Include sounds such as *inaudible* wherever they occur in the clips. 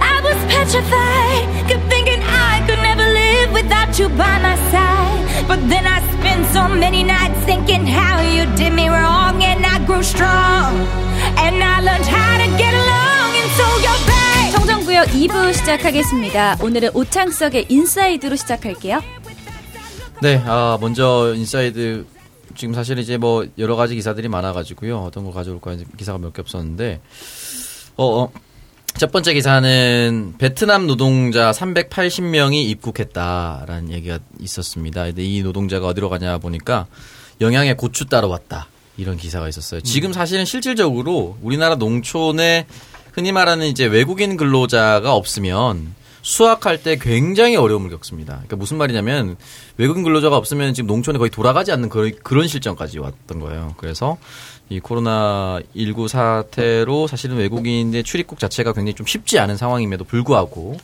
I was petrified. Kept thinking I could never live without you by my side. But then I spent so many nights thinking how you did me wrong, and I grew strong. And I learned how to get along, and so you're back. 청정구역 2부 시작하겠습니다. 오늘은 오창석의 인사이드로 시작할게요. 네, 아, 먼저 인사이드 지금 사실 이제 뭐 여러 가지 기사들이 많아가지고요. 어떤 걸 가져올까 이제 기사가 몇 개 없었는데, 어, 어, 첫 번째 기사는 베트남 노동자 380명이 입국했다라는 얘기가 있었습니다. 근데 이 노동자가 어디로 가냐 보니까 영양에 고추 따러 왔다. 이런 기사가 있었어요. 지금 사실은 실질적으로 우리나라 농촌에 흔히 말하는 이제 외국인 근로자가 없으면 수확할 때 굉장히 어려움을 겪습니다. 그러니까 무슨 말이냐면 외국인 근로자가 없으면 지금 농촌에 거의 돌아가지 않는 그런, 그런 실정까지 왔던 거예요. 그래서 이 코로나 19 사태로 사실은 외국인의 출입국 자체가 굉장히 좀 쉽지 않은 상황임에도 불구하고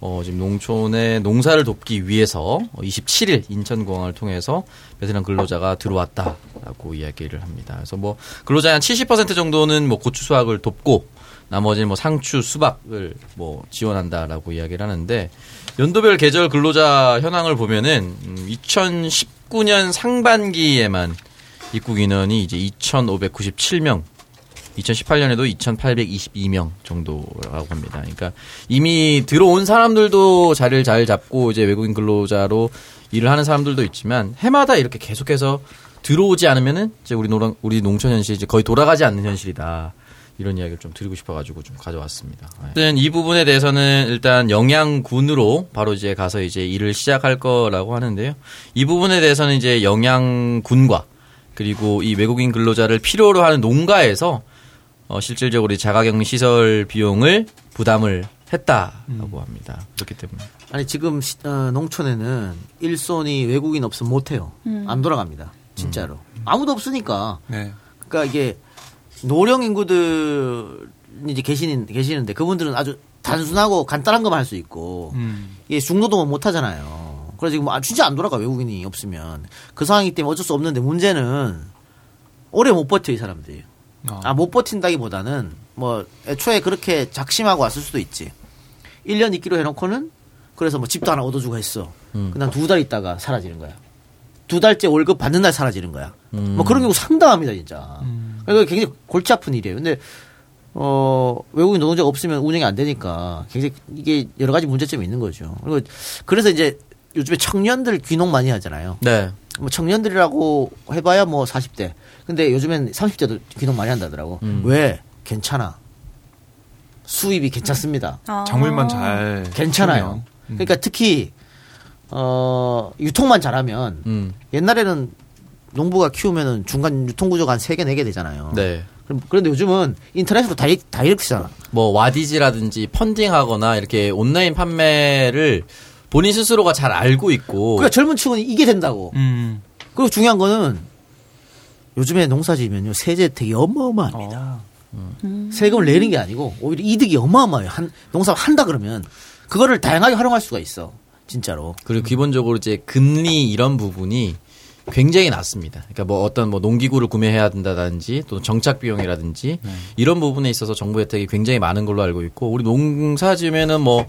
어, 지금 농촌의 농사를 돕기 위해서 27일 인천공항을 통해서 베트남 근로자가 들어왔다라고 이야기를 합니다. 그래서 뭐 근로자의 한70% 정도는 뭐 고추 수확을 돕고 나머지는 뭐 상추, 수박을 뭐 지원한다라고 이야기를 하는데 연도별 계절 근로자 현황을 보면은 음, 2019년 상반기에만 입국 인원이 이제 2,597명 2018년에도 2,822명 정도라고 합니다. 그러니까 이미 들어온 사람들도 자리를 잘 잡고 이제 외국인 근로자로 일을 하는 사람들도 있지만 해마다 이렇게 계속해서 들어오지 않으면은 이제 우리 노랑 우리 농촌 현실이 이제 거의 돌아가지 않는 현실이다. 이런 이야기를 좀 드리고 싶어가지고 좀 가져왔습니다. 네. 이 부분에 대해서는 일단 영양군으로 바로 이제 가서 이제 일을 시작할 거라고 하는데요. 이 부분에 대해서는 이제 영양군과 그리고 이 외국인 근로자를 필요로 하는 농가에서 어, 실질적으로 이 자가격리 시설 비용을 부담을 했다라고 합니다. 그렇기 때문에 아니 지금 시- 어, 농촌에는 일손이 외국인 없으면 못해요. 안 돌아갑니다. 진짜로 아무도 없으니까. 네. 그러니까 이게 노령 인구들 이제 계시는 계시는데 그분들은 아주 단순하고 간단한 것만 할 수 있고 음. 이게 중노동은 못 하잖아요. 그래서 지금 아, 진짜 안 돌아가 외국인이 없으면 그 상황이기 때문에 어쩔 수 없는데 문제는 오래 못 버텨 이 사람들이. 어. 아못 버틴다기보다는 뭐 애초에 그렇게 작심하고 왔을 수도 있지. 1년 있기로 해놓고는 그래서 뭐 집도 하나 얻어주고 했어. 그냥 두달 있다가 사라지는 거야. 두 달째 월급 받는 날 사라지는 거야. 뭐 그런 경우 상당합니다 진짜. 그러니까 굉장히 골치 아픈 일이에요. 근데 어 외국인 노동자가 없으면 운영이 안 되니까 굉장히 이게 여러 가지 문제점이 있는 거죠. 그리고 그래서 이제 요즘에 청년들 귀농 많이 하잖아요. 네. 뭐 청년들이라고 해봐야 뭐 40대. 근데 요즘엔 30대도 귀농 많이 한다더라고. 왜? 괜찮아. 수입이 괜찮습니다. 작물만 잘 괜찮아요. 키우면. 그러니까 특히 어 유통만 잘하면 음. 옛날에는 농부가 키우면은 중간 유통 구조가 한 3개, 4개 되잖아요. 네. 그럼 그런데 요즘은 인터넷으로 다이, 다이렉트잖아. 뭐 와디즈라든지 펀딩하거나 이렇게 온라인 판매를 본인 스스로가 잘 알고 있고 그러니까 젊은 층은 이게 된다고. 음. 그리고 중요한 거는 요즘에 농사 지으면요 세제 혜택이 어마어마합니다. 음. 세금을 내는 게 아니고 오히려 이득이 어마어마해요. 한 농사 한다 그러면 그거를 다양하게 활용할 수가 있어. 진짜로. 그리고 기본적으로 이제 금리 이런 부분이 굉장히 낮습니다. 그러니까 뭐 어떤 뭐 농기구를 구매해야 된다든지 또 정착 비용이라든지 이런 부분에 있어서 정부 혜택이 굉장히 많은 걸로 알고 있고 우리 농사 지으면은 뭐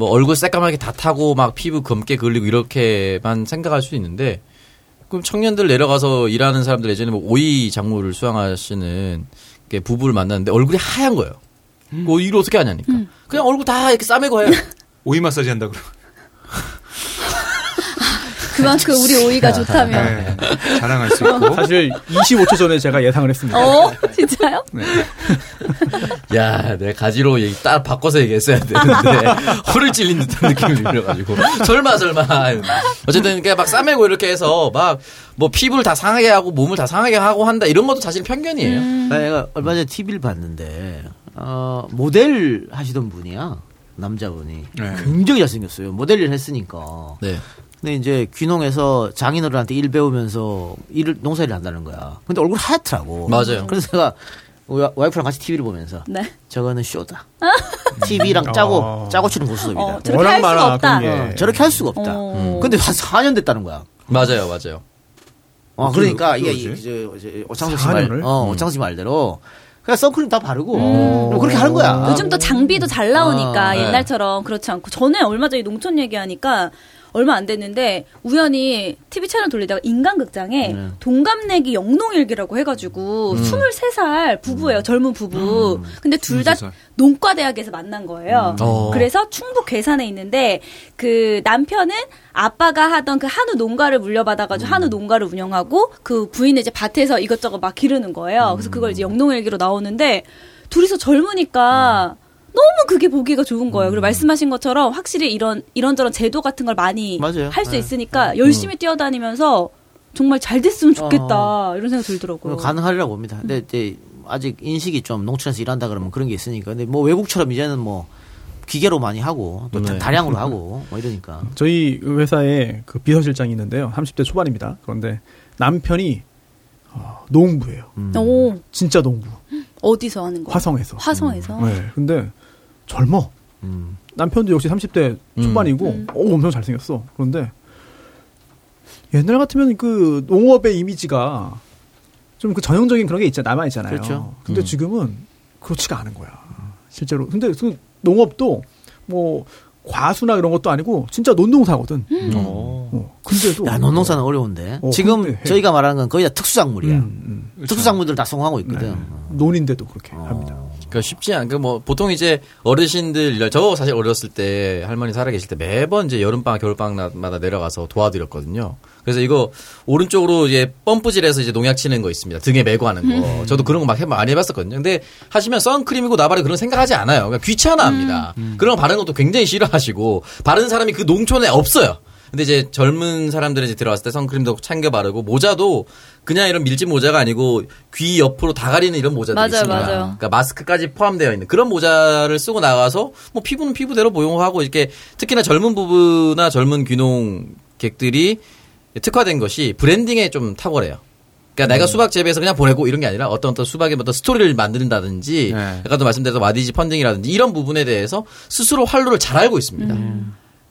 뭐 얼굴 새까맣게 다 타고 막 피부 검게 그을리고 이렇게만 생각할 수 있는데 그럼 청년들 내려가서 일하는 사람들 예전에 뭐 오이 작물을 수확하시는 게 부부를 만났는데 얼굴이 하얀 거예요. 그 일을 어떻게 하냐니까. 그냥 얼굴 다 이렇게 싸매고 해요. *laughs* 오이 마사지 한다 그러. 그만큼 우리 오이가 좋다면. 네. 자랑할 수 있고. *laughs* 사실 25초 전에 제가 예상을 했습니다. 어? 진짜요? *laughs* 야, 내 가지로 얘기 딱 바꿔서 얘기했어야 되는데 *laughs* 허를 찔린 듯한 느낌이 들어가지고 설마 설마 어쨌든 그냥 막 싸매고 이렇게 해서 막 뭐 피부를 다 상하게 하고 몸을 다 상하게 하고 한다 이런 것도 사실 편견이에요. 내가 얼마 전에 TV를 봤는데 어, 모델 하시던 분이야 남자분이 네. 굉장히 잘생겼어요. 모델 일 했으니까. 네. 근데 이제 귀농해서 장인어른한테 일 배우면서 일을 농사일을 한다는 거야. 근데 얼굴 하얗더라고. 맞아요. 그래서 제가 와- 와이프랑 같이 TV를 보면서 네. 저거는 쇼다. TV랑 짜고 어. 짜고 치는 고스톱이다. 어, 저렇게 워낙 할 수가 많아, 없다. 어, 저렇게 할 수가 없다. 어. 근데 한 4년 됐다는 거야. 맞아요, 맞아요. 어, 그러니까 이게 어쩌지? 이- 저- 저- 오창석 씨 말, 4년을? 어, 오창석 씨 말대로 그냥 선크림 다 바르고 뭐 그렇게 하는 거야. 요즘 또 장비도 잘 나오니까 아, 네. 옛날처럼 그렇지 않고 저는 얼마 전에 농촌 얘기하니까 얼마 안 됐는데 우연히 TV 채널 돌리다가 인간극장에 네. 동갑내기 영농일기라고 해가지고 23살 부부예요 젊은 부부. 근데 둘다 23살. 농과대학에서 만난 거예요. 어. 그래서 충북 괴산에 있는데 그 남편은 아빠가 하던 그 한우 농가를 물려받아가지고 한우 농가를 운영하고 그 부인은 이제 밭에서 이것저것 막 기르는 거예요. 그래서 그걸 이제 영농일기로 나오는데 둘이서 젊으니까 너무 그게 보기가 좋은 거예요. 그리고 말씀하신 것처럼 확실히 이런 이런저런 제도 같은 걸 많이 맞아요. 할수 네. 있으니까 열심히 뛰어다니면서 정말 잘 됐으면 좋겠다 이런 생각 들더라고요. 가능하리라고 봅니다. 근데 이제 아직 인식이 좀 농촌에서 일한다 그러면 그런 게 있으니까. 근데 뭐 외국처럼 이제는 뭐 기계로 많이 하고 또 네. 다량으로 하고 *laughs* 뭐 이러니까. 저희 회사에 그 비서실장이 있는데요. 30대 초반입니다. 그런데 남편이 어, 농부예요. 오 진짜 농부. 어디서 하는 거? 화성에서. 화성에서. 네. 근데 젊어. 음. 남편도 역시 30대 초반이고 음. 오, 엄청 잘생겼어. 그런데 옛날 같으면 그 농업의 이미지가 좀 그 전형적인 그런 게 있잖아 남아 있잖아요. 그렇죠. 근데 음. 지금은 그렇지가 않은 거야. 실제로. 근데 그 농업도 뭐 과수나 이런 것도 아니고 진짜 논농사거든. 어. 근데도 야, 논농사는 어 려운데. 어, 지금 근데 해. 저희가 말하는 건 거의 다 특수작물이야. 음, 음. 특수작물들 다 성공하고 있거든. 네. 논인데도 그렇게 어. 합니다. 그러니까 쉽지 않. 그뭐 보통 이제 어르신들 저 사실 어렸을 때 할머니 살아 계실 때 매번 이제 여름방학 겨울방학마다 내려가서 도와드렸거든요. 그래서 이거 오른쪽으로 이제 펌프질해서 이제 농약 치는 거 있습니다. 등에 메고 하는 거. 저도 그런 거 막 많이 해봤었거든요. 근데 하시면 선크림이고 나발이 그런 거 생각하지 않아요. 그러니까 귀찮아합니다. 그런 거 바르는 것도 굉장히 싫어하시고 바르는 사람이 그 농촌에 없어요. 근데 이제 젊은 사람들이 이제 들어왔을 때 선크림도 챙겨 바르고 모자도 그냥 이런 밀짚 모자가 아니고 귀 옆으로 다 가리는 이런 모자들이 맞아요, 있습니다. 맞아요. 그러니까 마스크까지 포함되어 있는 그런 모자를 쓰고 나가서 뭐 피부는 피부대로 보용하고 이렇게 특히나 젊은 부부나 젊은 귀농객들이 특화된 것이 브랜딩에 좀 탁월해요. 그러니까 내가 수박 재배해서 그냥 보내고 이런 게 아니라 어떤 어떤 수박의 어떤 스토리를 만든다든지 네. 아까도 말씀드렸던 와디지 펀딩이라든지 이런 부분에 대해서 스스로 활로를 잘 알고 있습니다.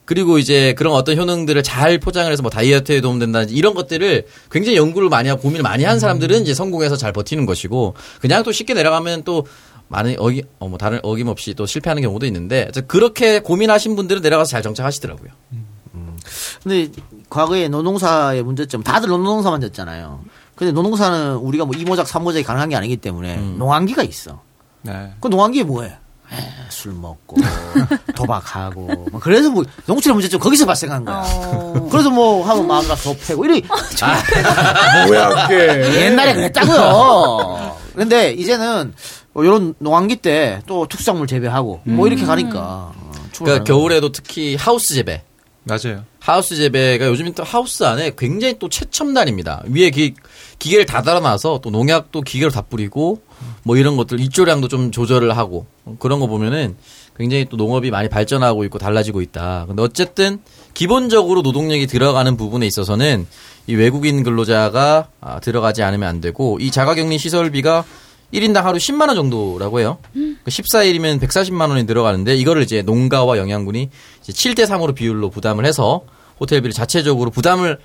그리고 이제 그런 어떤 효능들을 잘 포장을 해서 뭐 다이어트에 도움된다든지 이런 것들을 굉장히 연구를 많이 하고 고민을 많이 한 사람들은 이제 성공해서 잘 버티는 것이고 그냥 또 쉽게 내려가면 또 많은 어기 어뭐 다른 어김없이 또 실패하는 경우도 있는데 그렇게 고민하신 분들은 내려가서 잘 정착하시더라고요. 근데 과거에 노농사의 문제점 다들 노농사만 졌잖아요. 근데 노농사는 우리가 뭐 이모작 삼모작이 가능한 게 아니기 때문에 농한기가 있어. 네. 그 농한기에 뭐해? 에, 술 먹고 *laughs* 도박하고 뭐 그래서 뭐 농촌의 문제점 거기서 발생한 거야. 어. 그래서 뭐 하면 마누라 더 패고 이래 뭐야 그게? 옛날에 그랬다고요. 근데 이제는 뭐 이런 농한기 때 또 특수작물 재배하고 뭐 이렇게 가니까 어, 그러니까 겨울에도 특히 하우스 재배 맞아요. 하우스 재배가 요즘은 또 하우스 안에 굉장히 또 최첨단입니다. 위에 기, 기계를 다 달아놔서 또 농약도 기계로 다 뿌리고 뭐 이런 것들 입조량도 좀 조절을 하고 그런 거 보면은 굉장히 또 농업이 많이 발전하고 있고 달라지고 있다. 근데 어쨌든 기본적으로 노동력이 들어가는 부분에 있어서는 이 외국인 근로자가 아, 들어가지 않으면 안 되고 이 자가격리 시설비가 1인당 하루 10만 원 정도라고 해요. 그 14일이면 140만 원이 들어가는데 이거를 이제 농가와 영양군이 이제 7대 3으로 비율로 부담을 해서 호텔비를 자체적으로 부담을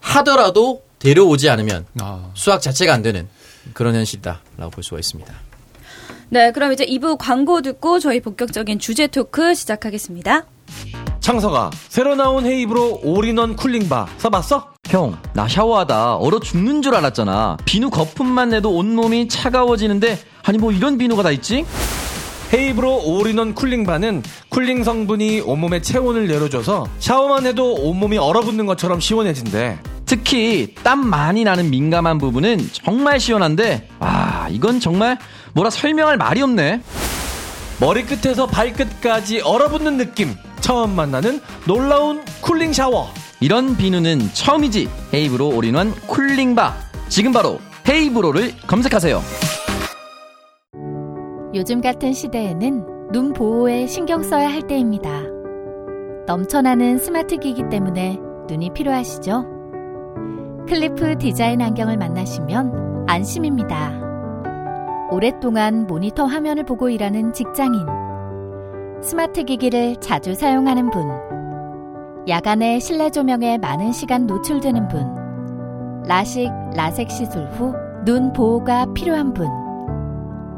하더라도 데려오지 않으면 아. 수학 자체가 안 되는 그런 현실이다라고 볼 수가 있습니다. 네, 그럼 이제 2부 광고 듣고 저희 본격적인 주제 토크 시작하겠습니다. 창서가 새로 나온 헤이브로 올인원 쿨링바 써봤어? 형, 나 샤워하다 얼어 죽는 줄 알았잖아. 비누 거품만 내도 온몸이 차가워지는데, 아니 뭐 이런 비누가 다 있지? 헤이브로 올인원 쿨링바는 cooling 성분이 온몸의 체온을 내려줘서 샤워만 해도 온몸이 얼어붙는 것처럼 시원해진대. 특히 땀 많이 나는 민감한 부분은 정말 시원한데, 와, 이건 정말 뭐라 설명할 말이 없네. 머리끝에서 발끝까지 얼어붙는 느낌. 처음 만나는 놀라운 쿨링 샤워. 이런 비누는 처음이지. 헤이브로 올인원 쿨링바. 지금 바로 헤이브로를 검색하세요. 요즘 같은 시대에는 눈 보호에 신경 써야 할 때입니다. 넘쳐나는 스마트 기기 때문에 눈이 필요하시죠? 클리프 디자인 안경을 만나시면 안심입니다. 오랫동안 모니터 화면을 보고 일하는 직장인, 스마트 기기를 자주 사용하는 분, 야간에 실내 조명에 많은 시간 노출되는 분, 라식, 라섹 시술 후 눈 보호가 필요한 분,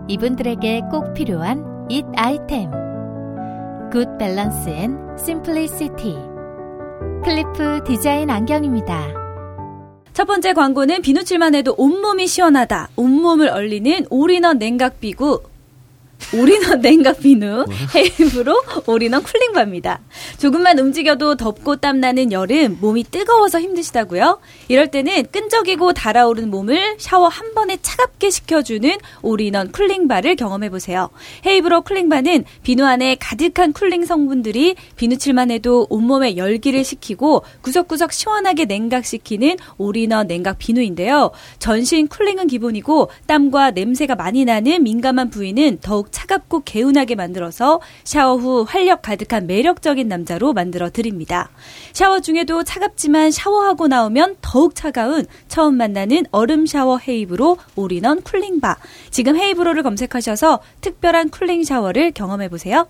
이분들에게 꼭 필요한 it item. Good balance and simplicity. 클리프 디자인 안경입니다. 첫 번째 광고는 비누칠만 해도 온몸이 시원하다. 온몸을 얼리는 올인원 냉각비구. 올인원 냉각 비누 헤이브로 올인원 쿨링바입니다. 조금만 움직여도 덥고 땀나는 여름 몸이 뜨거워서 힘드시다고요? 이럴 때는 끈적이고 달아오르는 몸을 샤워 한 번에 차갑게 식혀주는 올인원 쿨링바를 경험해 보세요. 헤이브로 쿨링바는 비누 안에 가득한 쿨링 성분들이 비누칠만 해도 온몸에 열기를 식히고 구석구석 시원하게 냉각시키는 올인원 냉각 비누인데요. 전신 쿨링은 기본이고 땀과 냄새가 많이 나는 민감한 부위는 더욱 차갑고 개운하게 만들어서 샤워 후 활력 가득한 매력적인 남자로 만들어 드립니다. 샤워 중에도 차갑지만 샤워하고 나오면 더욱 차가운 처음 만나는 얼음 샤워 헤이브로 올인원 쿨링바. 지금 헤이브로를 검색하셔서 특별한 쿨링 샤워를 경험해 보세요.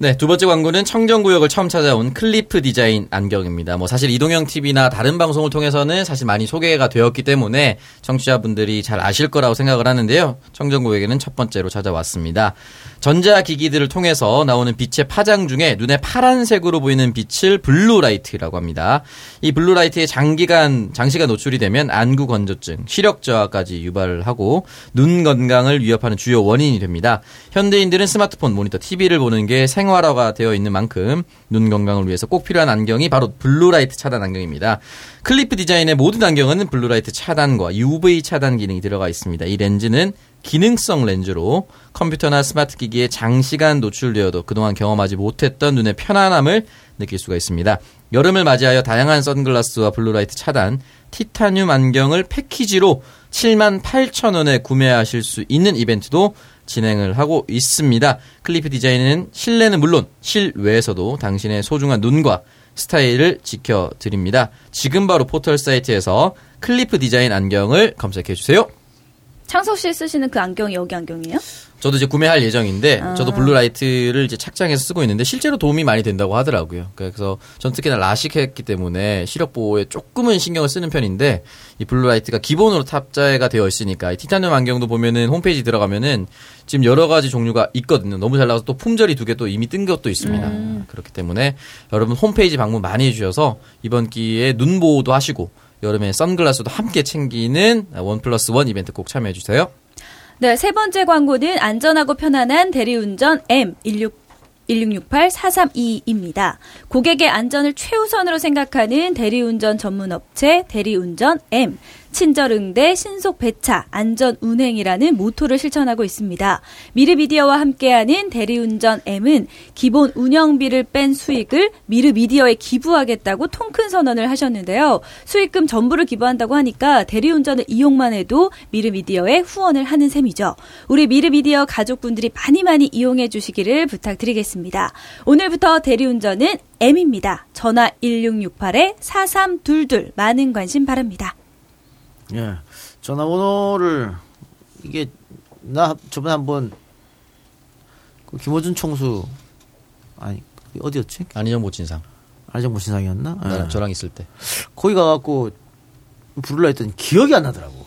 네, 두 번째 광고는 청정구역을 처음 찾아온 클리프 디자인 안경입니다. 뭐 사실 이동형 TV나 다른 방송을 통해서는 사실 많이 소개가 되었기 때문에 청취자분들이 잘 아실 거라고 생각을 하는데요. 청정구역에는 첫 번째로 찾아왔습니다. 전자기기들을 통해서 나오는 빛의 파장 중에 눈에 파란색으로 보이는 빛을 블루라이트라고 합니다. 이 블루라이트에 장기간, 장시간 노출이 되면 안구 건조증, 시력 저하까지 유발을 하고 눈 건강을 위협하는 주요 원인이 됩니다. 현대인들은 스마트폰, 모니터, TV를 보는 게 생활화가 되어 있는 만큼 눈 건강을 위해서 꼭 필요한 안경이 바로 블루라이트 차단 안경입니다. 클리프 디자인의 모든 안경은 블루라이트 차단과 UV 차단 기능이 들어가 있습니다. 이 렌즈는 기능성 렌즈로 컴퓨터나 스마트 기기에 장시간 노출되어도 그동안 경험하지 못했던 눈의 편안함을 느낄 수가 있습니다. 여름을 맞이하여 다양한 선글라스와 블루라이트 차단, 티타늄 안경을 패키지로 7만 8천 원에 구매하실 수 있는 이벤트도 진행을 하고 있습니다. 클리프 디자인은 실내는 물론 실외에서도 당신의 소중한 눈과 스타일을 지켜드립니다. 지금 바로 포털 사이트에서 클리프 디자인 안경을 검색해 주세요. 창석 씨 쓰시는 그 안경이 여기 안경이에요? 저도 이제 구매할 예정인데 아. 저도 블루라이트를 이제 착장해서 쓰고 있는데 실제로 도움이 많이 된다고 하더라고요. 그래서 전 특히나 라식했기 때문에 시력 보호에 조금은 신경을 쓰는 편인데 이 블루라이트가 기본으로 탑재가 되어 있으니까 이 티타늄 안경도 보면은 홈페이지 들어가면은 지금 여러 가지 종류가 있거든요. 너무 잘 나와서 또 품절이 두 개 또 이미 뜬 것도 있습니다. 그렇기 때문에 여러분 홈페이지 방문 많이 해주셔서 이번 기회에 눈 보호도 하시고 여름에 선글라스도 함께 챙기는 원 플러스 원 이벤트 꼭 참여해 주세요. 네, 세 번째 광고는 안전하고 편안한 대리운전 M16 1668-432입니다. 고객의 안전을 최우선으로 생각하는 대리운전 전문 업체 대리운전 M. 친절응대 신속 배차 안전 운행이라는 모토를 실천하고 있습니다. 미르미디어와 함께하는 대리운전 M은 기본 운영비를 뺀 수익을 미르미디어에 기부하겠다고 통큰 선언을 하셨는데요. 수익금 전부를 기부한다고 하니까 대리운전을 이용만 해도 미르미디어에 후원을 하는 셈이죠. 우리 미르미디어 가족분들이 많이 많이 이용해 주시기를 부탁드리겠습니다. 오늘부터 대리운전은 M입니다. 전화 1668-4322 많은 관심 바랍니다. 예. 전화번호를 이게 나 저번에 한번 그 김호준 총수 아니 어디였지? 안희정 모친상. 안정모 신상이었나? 나랑 예. 저랑 있을 때. 거기 가갖고 부르려 했더니 기억이 안 나더라고.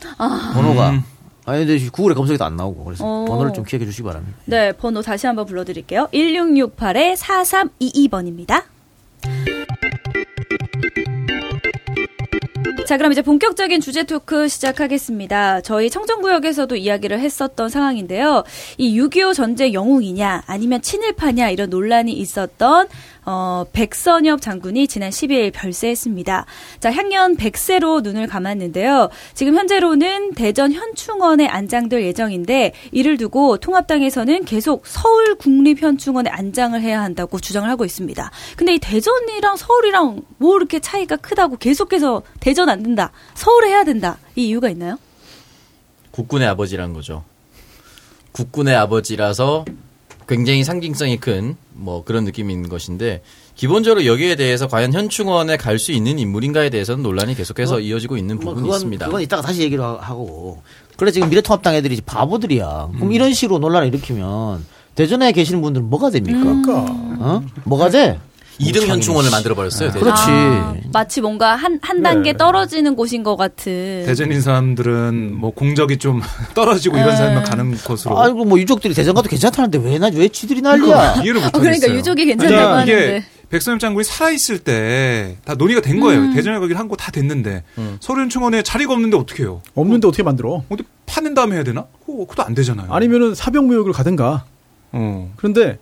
번호가. 아니 근데 구글에 검색해도 안 나오고 그래서 어. 번호를 좀 기억해 주시기 바랍니다. 네, 번호 다시 한번 불러드릴게요. 1668-4322번입니다. 자, 그럼 이제 본격적인 주제 토크 시작하겠습니다. 저희 청정구역에서도 이야기를 했었던 상황인데요. 이 6.25 전쟁 영웅이냐, 아니면 친일파냐, 이런 논란이 있었던, 어, 백선엽 장군이 지난 12일 별세했습니다. 자, 향년 100세로 눈을 감았는데요. 지금 현재로는 대전 현충원에 안장될 예정인데, 이를 두고 통합당에서는 계속 서울 국립현충원에 안장을 해야 한다고 주장을 하고 있습니다. 근데 이 대전이랑 서울이랑 뭐 이렇게 차이가 크다고 계속해서 대전 안 된다, 서울에 해야 된다, 이 이유가 있나요? 국군의 아버지란 거죠. 국군의 아버지라서 굉장히 상징성이 큰 뭐 그런 느낌인 것인데 기본적으로 여기에 대해서 과연 현충원에 갈 수 있는 인물인가에 대해서는 논란이 계속해서 뭐, 이어지고 있는 뭐 부분이 그건 있습니다. 그건 이따가 다시 얘기를 하- 하고. 그래 지금 미래통합당 애들이 바보들이야. 음. 그럼 이런 식으로 논란을 일으키면 대전에 계시는 분들은 뭐가 됩니까? 그러니까 어? 뭐가 돼? 2등 현충원을 만들어 버렸어요. 대전. 그렇지. 아, 마치 뭔가 한, 한 단계 네. 떨어지는 곳인 것 같은. 대전인 사람들은 뭐 공적이 좀 *laughs* 떨어지고 이런 네. 사람만 가는 곳으로 아이고 뭐 유족들이 대전 가도 괜찮다는데 왜나왜 지들이 난리야? 이해를 못 어, 그러니까. 유족이 괜찮다고 그러니까 이게 하는데. 백선엽 장군이 살아있을 때 다 논의가 된 거예요. 음. 대전에 가기를 한거 다 됐는데 음. 서울현충원에 자리가 없는데 어떻게 해요? 없는데 어떻게 만들어? 어디 파낸 다음에 해야 되나? 그거, 그것도 안 되잖아요. 아니면은 사병무역을 가든가. 어. 그런데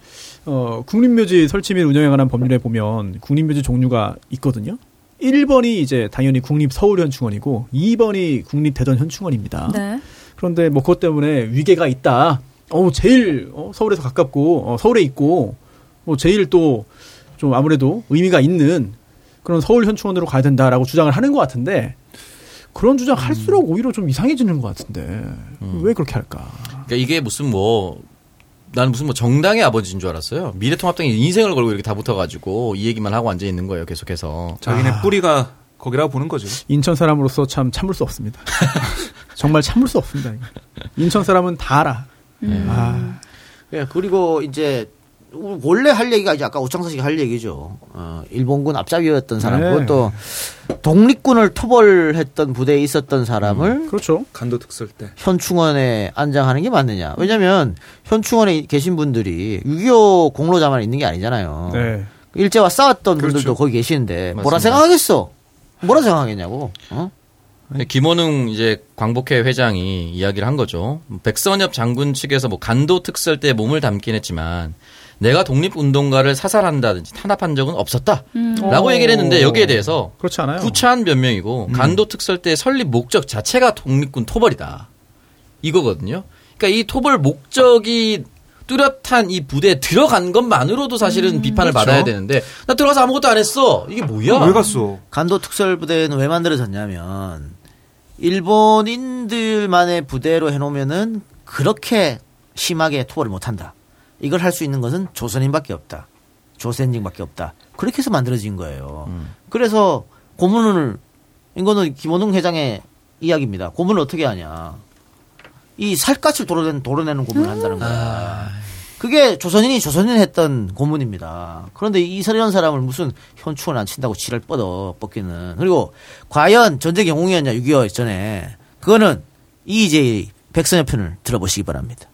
어, 국립묘지 설치 및 운영에 관한 법률에 보면 국립묘지 종류가 있거든요. 1번이 이제 당연히 국립서울현충원이고 2번이 국립대전현충원입니다. 네. 그런데 뭐 그것 때문에 위계가 있다. 어 제일 어, 서울에서 가깝고 어, 서울에 있고 뭐 제일 또 좀 아무래도 의미가 있는 그런 서울 현충원으로 가야 된다라고 주장을 하는 것 같은데 그런 주장 할수록 오히려 좀 이상해지는 것 같은데 왜 그렇게 할까? 그러니까 이게 무슨 뭐 나는 무슨 뭐 정당의 아버지인 줄 알았어요. 미래통합당이 인생을 걸고 이렇게 다 붙어가지고 이 얘기만 하고 앉아 있는 거예요. 계속해서. 자기네 아. 뿌리가 거기라고 보는 거죠. 인천 사람으로서 참 참을 수 없습니다. *laughs* 정말 참을 수 없습니다. 인천 사람은 다 알아. 아, 예, 그리고 이제 원래 할 얘기가 이제 아까 오창석 씨가 할 얘기죠. 어, 일본군 앞잡이였던 사람, 네. 그것도 독립군을 토벌했던 부대에 있었던 사람을 그렇죠. 간도 특설 때. 현충원에 안장하는 게 맞느냐? 왜냐하면 현충원에 계신 분들이 6.25 공로자만 있는 게 아니잖아요. 네. 일제와 싸웠던 그렇죠. 분들도 거기 계시는데 뭐라 맞습니다. 생각하겠어? 뭐라 생각하겠냐고? 어? 네, 김원웅 이제 광복회 회장이 이야기를 한 거죠. 백선엽 장군 측에서 뭐 간도 특설 때 몸을 담긴 했지만 내가 독립운동가를 사살한다든지 탄압한 적은 없었다. 라고 어. 얘기를 했는데 여기에 대해서 그렇지 않아요. 구차한 변명이고 간도 특설 때 설립 목적 자체가 독립군 토벌이다. 이거거든요. 그러니까 이 토벌 목적이 뚜렷한 이 부대에 들어간 것만으로도 사실은 비판을 그렇죠. 받아야 되는데 나 들어가서 아무것도 안 했어. 이게 뭐야? 왜 갔어? 간도 특설 부대는 왜 만들어졌냐면 일본인들만의 부대로 해놓으면은 그렇게 심하게 토벌을 못한다. 이걸 할 수 있는 것은 조선인밖에 없다. 조선인밖에 없다. 그렇게 해서 만들어진 거예요. 그래서 고문을 이거는 김원웅 회장의 이야기입니다. 고문을 어떻게 하냐? 이 살갗을 도려내는, 도려내는 고문을 한다는 거야. 그게 조선인이 조선인 했던 고문입니다. 그런데 이설이라는 사람을 무슨 현충원 안 친다고 지랄 뻗어 뻗기는. 그리고 과연 전쟁 영웅이었냐 6.25 전에 그거는 이J 백선엽 편을 들어보시기 바랍니다.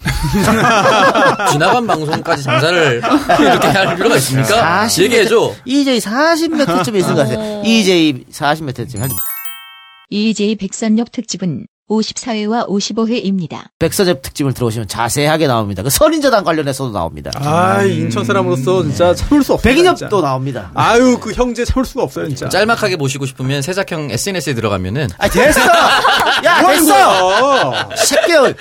*laughs* 지나간 방송까지 장사를 이렇게 할 필요가 있습니까? 40 얘기해줘. EJ 40몇 회쯤에 있을 것 같아요. EJ 40몇 회쯤. EJ 백선엽 특집은 54회와 55회입니다. 백선엽 특집을 들어오시면 자세하게 나옵니다. 그 선인저당 관련해서도 나옵니다. 아, 인천 사람으로서 진짜 참을 수 없어요. 백인엽도. 나옵니다. 아유, 그 형제 참을 수가 없어요, 진짜. 짤막하게 보시고 싶으면 세작형 SNS에 들어가면은 아 됐어. 야뭐 됐어. 거야? 10개월.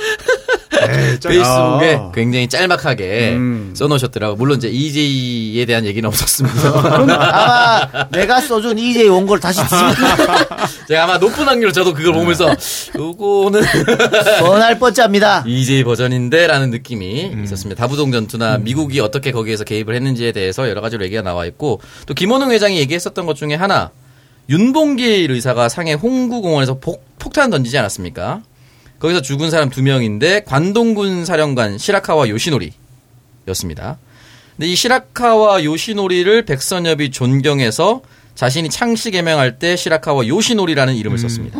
페이스북에 아. 굉장히 짤막하게 음. 써놓으셨더라고. 물론 이제 EJ에 대한 얘기는 없었습니다. *laughs* 아마 내가 써준 EJ 원고를 다시 *laughs* 제가 아마 높은 확률로 저도 그걸 보면서 요거는 뻔할 *laughs* 뻔짜입니다. EJ 버전인데라는 느낌이 있었습니다. 다부동 전투나 미국이 어떻게 거기에서 개입을 했는지에 대해서 여러 가지로 얘기가 나와 있고 또 김원웅 회장이 얘기했었던 것 중에 하나 윤봉길 의사가 상해 홍구공원에서 폭, 폭탄 던지지 않았습니까? 거기서 죽은 사람 두 명인데 관동군 사령관 시라카와 요시노리였습니다. 근데 이 시라카와 요시노리를 백선엽이 존경해서 자신이 창씨 개명할 때 시라카와 요시노리라는 이름을 썼습니다.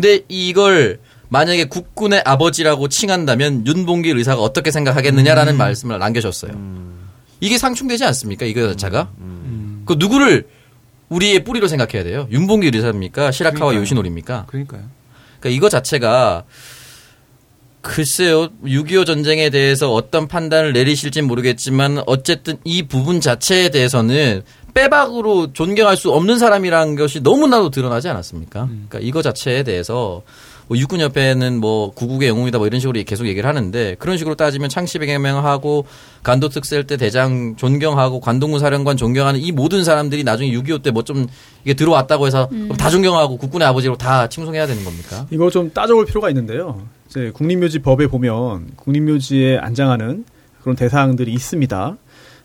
근데 이걸 만약에 국군의 아버지라고 칭한다면 윤봉길 의사가 어떻게 생각하겠느냐라는 말씀을 남겨줬어요. 이게 상충되지 않습니까? 이거 자체가? 그 누구를 우리의 뿌리로 생각해야 돼요? 윤봉길 의사입니까? 시라카와. 요시노리입니까? 그러니까요. 그러니까 이거 자체가 글쎄요, 6.25 전쟁에 대해서 어떤 판단을 내리실진 모르겠지만 어쨌든 이 부분 자체에 대해서는 빼박으로 존경할 수 없는 사람이라는 것이 너무나도 드러나지 않았습니까? 그러니까 이거 자체에 대해서 뭐 육군협회는 뭐 구국의 영웅이다 뭐 이런 식으로 계속 얘기를 하는데 그런 식으로 따지면 창씨 백명하고 간도 특셀 때 대장 존경하고 관동군 사령관 존경하는 이 모든 사람들이 나중에 6.25 때 뭐 좀 이게 들어왔다고 해서 그럼 다 존경하고 국군의 아버지로 다 칭송해야 되는 겁니까? 이거 좀 따져볼 필요가 있는데요. 이제 국립묘지 법에 보면 국립묘지에 안장하는 그런 대상들이 있습니다.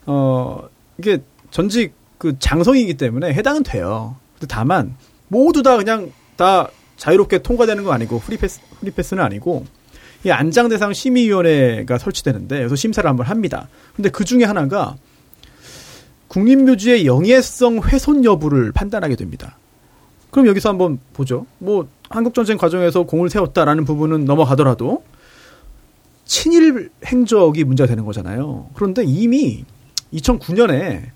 어, 이게 전직 그 장성이기 때문에 해당은 돼요. 다만 모두 다 그냥 다 자유롭게 통과되는 건 아니고 프리패스, 프리패스는 아니고 이 안장 대상 심의위원회가 설치되는데 여기서 심사를 한번 합니다. 근데 그 중에 하나가 국립묘지의 영예성 훼손 여부를 판단하게 됩니다. 그럼 여기서 한번 보죠. 뭐 한국 전쟁 과정에서 공을 세웠다라는 부분은 넘어가더라도 친일 행적이 문제가 되는 거잖아요. 그런데 이미 2009년에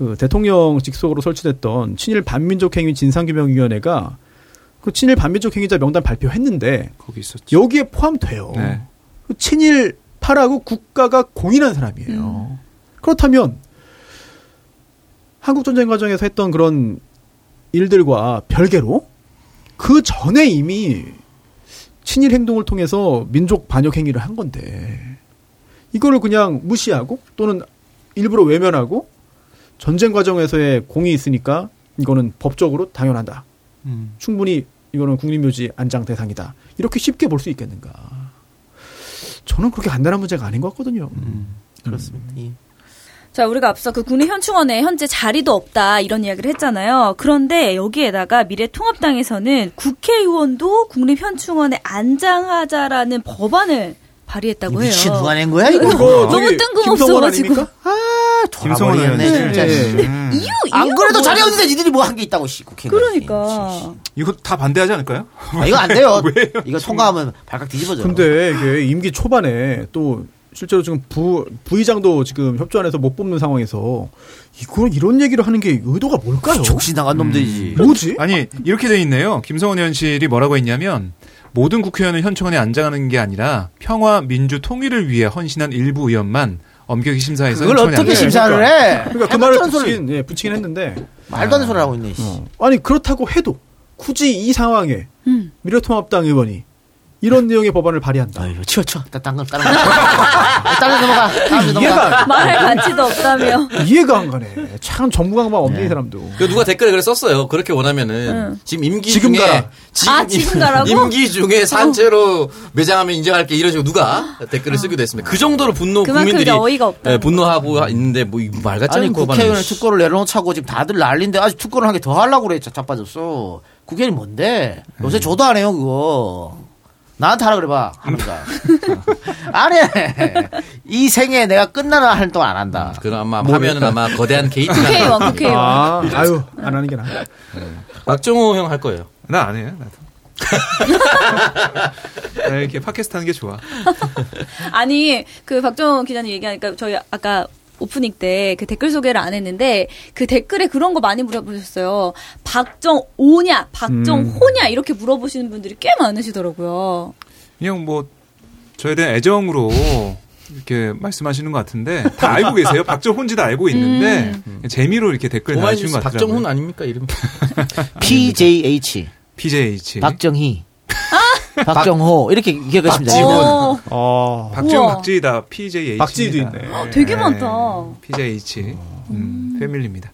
그 대통령 직속으로 설치됐던 친일 반민족 행위 진상규명위원회가 그 친일 반민족 행위자 명단 발표했는데 거기 있었죠. 여기에 포함돼요. 네. 그 친일 파라고 국가가 공인한 사람이에요. 그렇다면 한국 전쟁 과정에서 했던 그런 일들과 별개로 그 전에 이미 친일 행동을 통해서 민족 반역 행위를 한 건데 이거를 그냥 무시하고 또는 일부러 외면하고 전쟁 과정에서의 공이 있으니까 이거는 법적으로 당연하다. 음. 충분히 이거는 국립묘지 안장 대상이다. 이렇게 쉽게 볼 수 있겠는가? 저는 그렇게 간단한 문제가 아닌 것 같거든요. 그렇습니다. 예. 자, 우리가 앞서 그 국립 현충원에 현재 자리도 없다 이런 이야기를 했잖아요. 그런데 여기에다가 미래통합당에서는 국회의원도 국립 현충원에 안장하자라는 법안을 발의했다고 해요. 미친 누가 낸 거야 이거? 너무 저기 뜬금없어가지고. 김성원 아닙니까? 아, 김성원 돌아버리겠네, 의원. 진짜. 네. 음. 이유 안 그래도 없는데 니들이 뭐 한 게 있다고 씨 국회. 그러니까. 이거 다 반대하지 않을까요? 아, 이거 안 돼요. *laughs* 왜요? 이거 통과하면 발칵 뒤집어져. 근데 이게 임기 초반에 또 실제로 지금 부 부의장도 지금 협조안에서 못 뽑는 상황에서 이걸 이런 얘기를 하는 게 의도가 뭘까요? 족시 나간 놈들이지. 뭐지? 아니 이렇게 돼 있네요. 김성원 의원실이 뭐라고 했냐면 모든 국회의원은 현충원에 안장하는 게 아니라 평화 민주 통일을 위해 헌신한 일부 의원만 엄격히 심사해서 그걸 어떻게 심사를 해? 그러니까 그 말을. 붙이긴, 예, 붙이긴 했는데 말도 안 되는 소리 하고 있네. 씨. 어. 아니 그렇다고 해도 굳이 이 상황에 음. 미래통합당 의원이 이런 내용의 법안을 발의한다. 아이고 치워 치워. 거 다른 거. 다른 넘어가. 이해가 말할 가치도 없다며. 이해가 안 가네. 참 전문가만 없네 이 사람도. 그 누가 댓글에 그래 썼어요. 그렇게 원하면은 응. 지금 임기 지금 중에 가라. 아, 지금 가라고? 임기 중에 산채로 매장하면 인정할게 이런 식으로 누가 댓글을 쓰기도 했습니다. 그 정도로 분노 국민들이 어이가 없다는 예, 분노하고 있는데 뭐말 같지 않은 국회의원을 특권을 내려놓자고 지금 다들 난리인데 아직 특권을 한 개 더 하려고 그래 자빠졌어. 국회의원이 뭔데? 요새 음. 줘도 안 해요 그거. 나한테 하라 그래봐 합니다. 안 해. 이 생에 내가 끝나는 한 동안 안 한다. 그럼 아마 하면은 아마 거대한 게이트가 국회의원, 나. 국회의원. 아, 아유 안 하는 게 나아. 박정호 형 할 거예요. 나 안 해요. 나도. 나 *laughs* 이렇게 팟캐스트 하는 게 좋아. 아니 그 박정호 기자님 얘기하니까 저희 아까 오프닝 때 그 댓글 소개를 안 했는데 그 댓글에 그런 거 많이 물어보셨어요. 박정오냐, 박정호냐 이렇게 물어보시는 분들이 꽤 많으시더라고요. 그냥 뭐 저에 대한 애정으로 이렇게 말씀하시는 것 같은데 다 *laughs* 알고 계세요. 박정훈지도 알고 있는데 재미로 이렇게 댓글 달아주신 것 같더라고요. 박정훈 아닙니까 이름? *laughs* PJH PJH. 박정희 박정호 이렇게 기억하시면 됩니다. 어, 어, 박지훈, 우와. 박지희 다. PJH. 박지희도 있네. 되게 많다. PJH. 음, 패밀리입니다.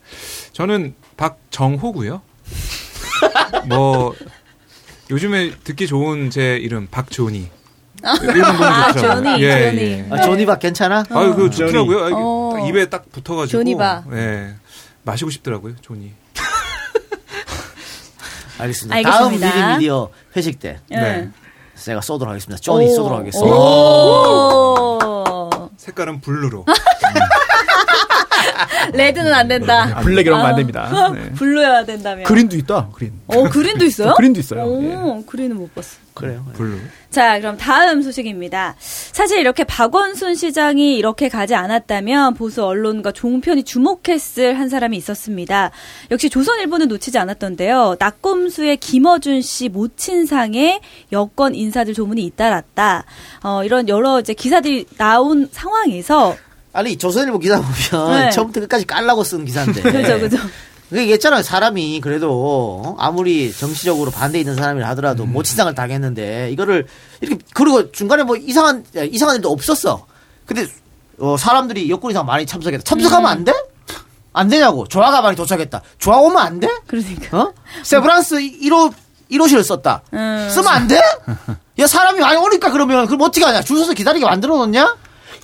저는 박정호고요. *laughs* 뭐 요즘에 듣기 좋은 제 이름 박조니. 아, 좋더라고요. 조니, 예, 조니. 예. 아, 조니박 괜찮아? 아유, 그 좋더라고요. 어. 딱 입에 딱 붙어가지고. 조니바. 예. 마시고 싶더라고요, 조니. 알겠습니다. 알겠습니다. 다음 미디미디어 회식 때 예. 네. 제가 쏘도록 하겠습니다. 조니 쏘도록 하겠습니다. 오. 색깔은 블루로. *laughs* *laughs* 레드는 안 된다. 아, 블랙 이런 거안 아. 됩니다. 네. 블루여야 된다며. 그린도 있다. 그린. 어, 그린도 있어요? *laughs* 그린도 있어요. 오, 예. 그린은 못 봤어. 그래요. 블루. 자, 그럼 다음 소식입니다. 사실 이렇게 박원순 시장이 이렇게 가지 않았다면 보수 언론과 종편이 주목했을 한 사람이 있었습니다. 역시 조선일보는 놓치지 않았던데요. 낙검수의 김어준 씨 모친상에 여권 인사들 조문이 잇따랐다. 어, 이런 여러 이제 기사들이 나온 상황에서 아니 조선일보 기사 보면 네. 처음부터 끝까지 깔라고 쓴 기사인데. *laughs* 그죠, 그죠. 그게 얘기했잖아요. 사람이 그래도 어? 아무리 정치적으로 반대 있는 사람이라 하더라도 음. 모친상을 당했는데 이거를 이렇게 그리고 중간에 뭐 이상한 이상한 일도 없었어. 근데 어, 사람들이 여권 이상 많이 참석했다. 참석하면 안 돼? 안 되냐고. 조화가 많이 도착했다. 조화 오면 안 돼? 그러니까. 어? 세브란스 1호 1호실을 썼다. 음. 쓰면 안 돼? 야 사람이 많이 오니까 그러면 그럼 어떻게 하냐? 줄 서서 기다리게 만들어 놓냐?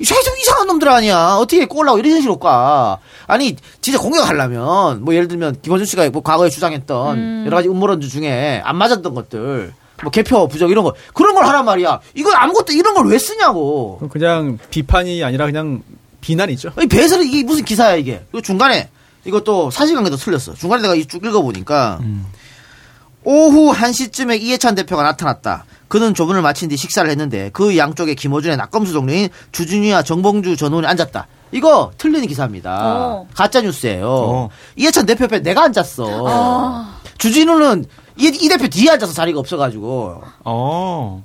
계속 이상한 놈들 아니야. 어떻게 꼴라고 이런 식으로 까? 아니 진짜 공격하려면 뭐 예를 들면 김원준 씨가 뭐 과거에 주장했던 여러 가지 음모론 중에 안 맞았던 것들 뭐 개표 부정 이런 거 그런 걸 하란 말이야. 이거 아무것도 이런 걸 왜 쓰냐고. 그냥 비판이 아니라 그냥 비난이죠. 이 배설이 이게 무슨 기사야 이게. 그리고 중간에 이것도 사실관계도 틀렸어. 중간에 내가 쭉 읽어보니까 오후 1시쯤에 이해찬 대표가 나타났다. 그는 조문을 마친 뒤 식사를 했는데 그 양쪽에 김호준의 낙검수 동료인 주준이와 정봉주 전 의원이 앉았다. 이거 틀린 기사입니다. 어. 가짜 뉴스예요. 어. 이해찬 대표 옆에 내가 앉았어. 주진우는 이, 이 대표 뒤에 앉아서 자리가 없어가지고 어.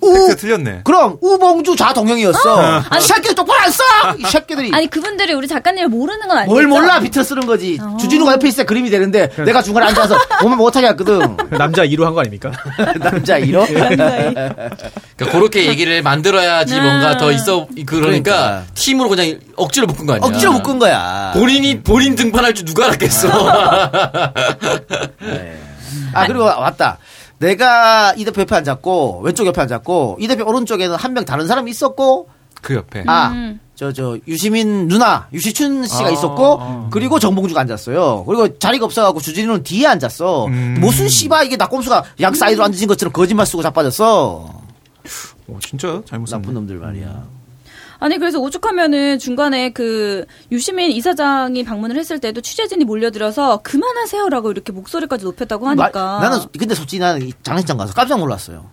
우 팩트 틀렸네. 그럼 우봉주 좌동영이었어. 이 새끼들 똑바로 안 써. 이 새끼들이 아니 그분들이 우리 작가님을 모르는 건 아니죠? 뭘 몰라 비틀어 쓰는 거지. 주진우가 옆에 있어야 그림이 되는데 내가 중간에 앉아서 보면 못하게 했거든. *laughs* 남자 2로 한 거 아닙니까? *laughs* 남자 이러. 그러니까 그렇게 얘기를 만들어야지 뭔가 더 있어 그러니까, 그러니까. 팀으로 그냥 억지로 묶은 거 아니야. 억지로 묶은 거야. 본인이 본인 등판할 줄 누가 알았겠어. *laughs* 아 그리고 왔다. 내가 이 대표 옆에 앉았고 왼쪽 옆에 앉았고 이 대표 오른쪽에는 한 명 다른 사람이 있었고 그 옆에. 아저저 유시민 누나 유시춘 씨가 아, 있었고 아. 그리고 정봉주가 앉았어요. 그리고 자리가 없어갖고 주진우는 뒤에 앉았어. 음. 무슨 씨바 이게 낙곰수가 양 사이드로 앉으신 것처럼 거짓말 쓰고 자빠졌어. 오, 진짜 잘못. 나쁜 놈들 말이야. 아니 그래서 오죽하면은 중간에 그 유시민 이사장이 방문을 했을 때도 취재진이 몰려들어서 그만하세요라고 이렇게 목소리까지 높였다고 하니까 마- 나는 근데 솔직히 나는 이 장례식장 가서 깜짝 놀랐어요.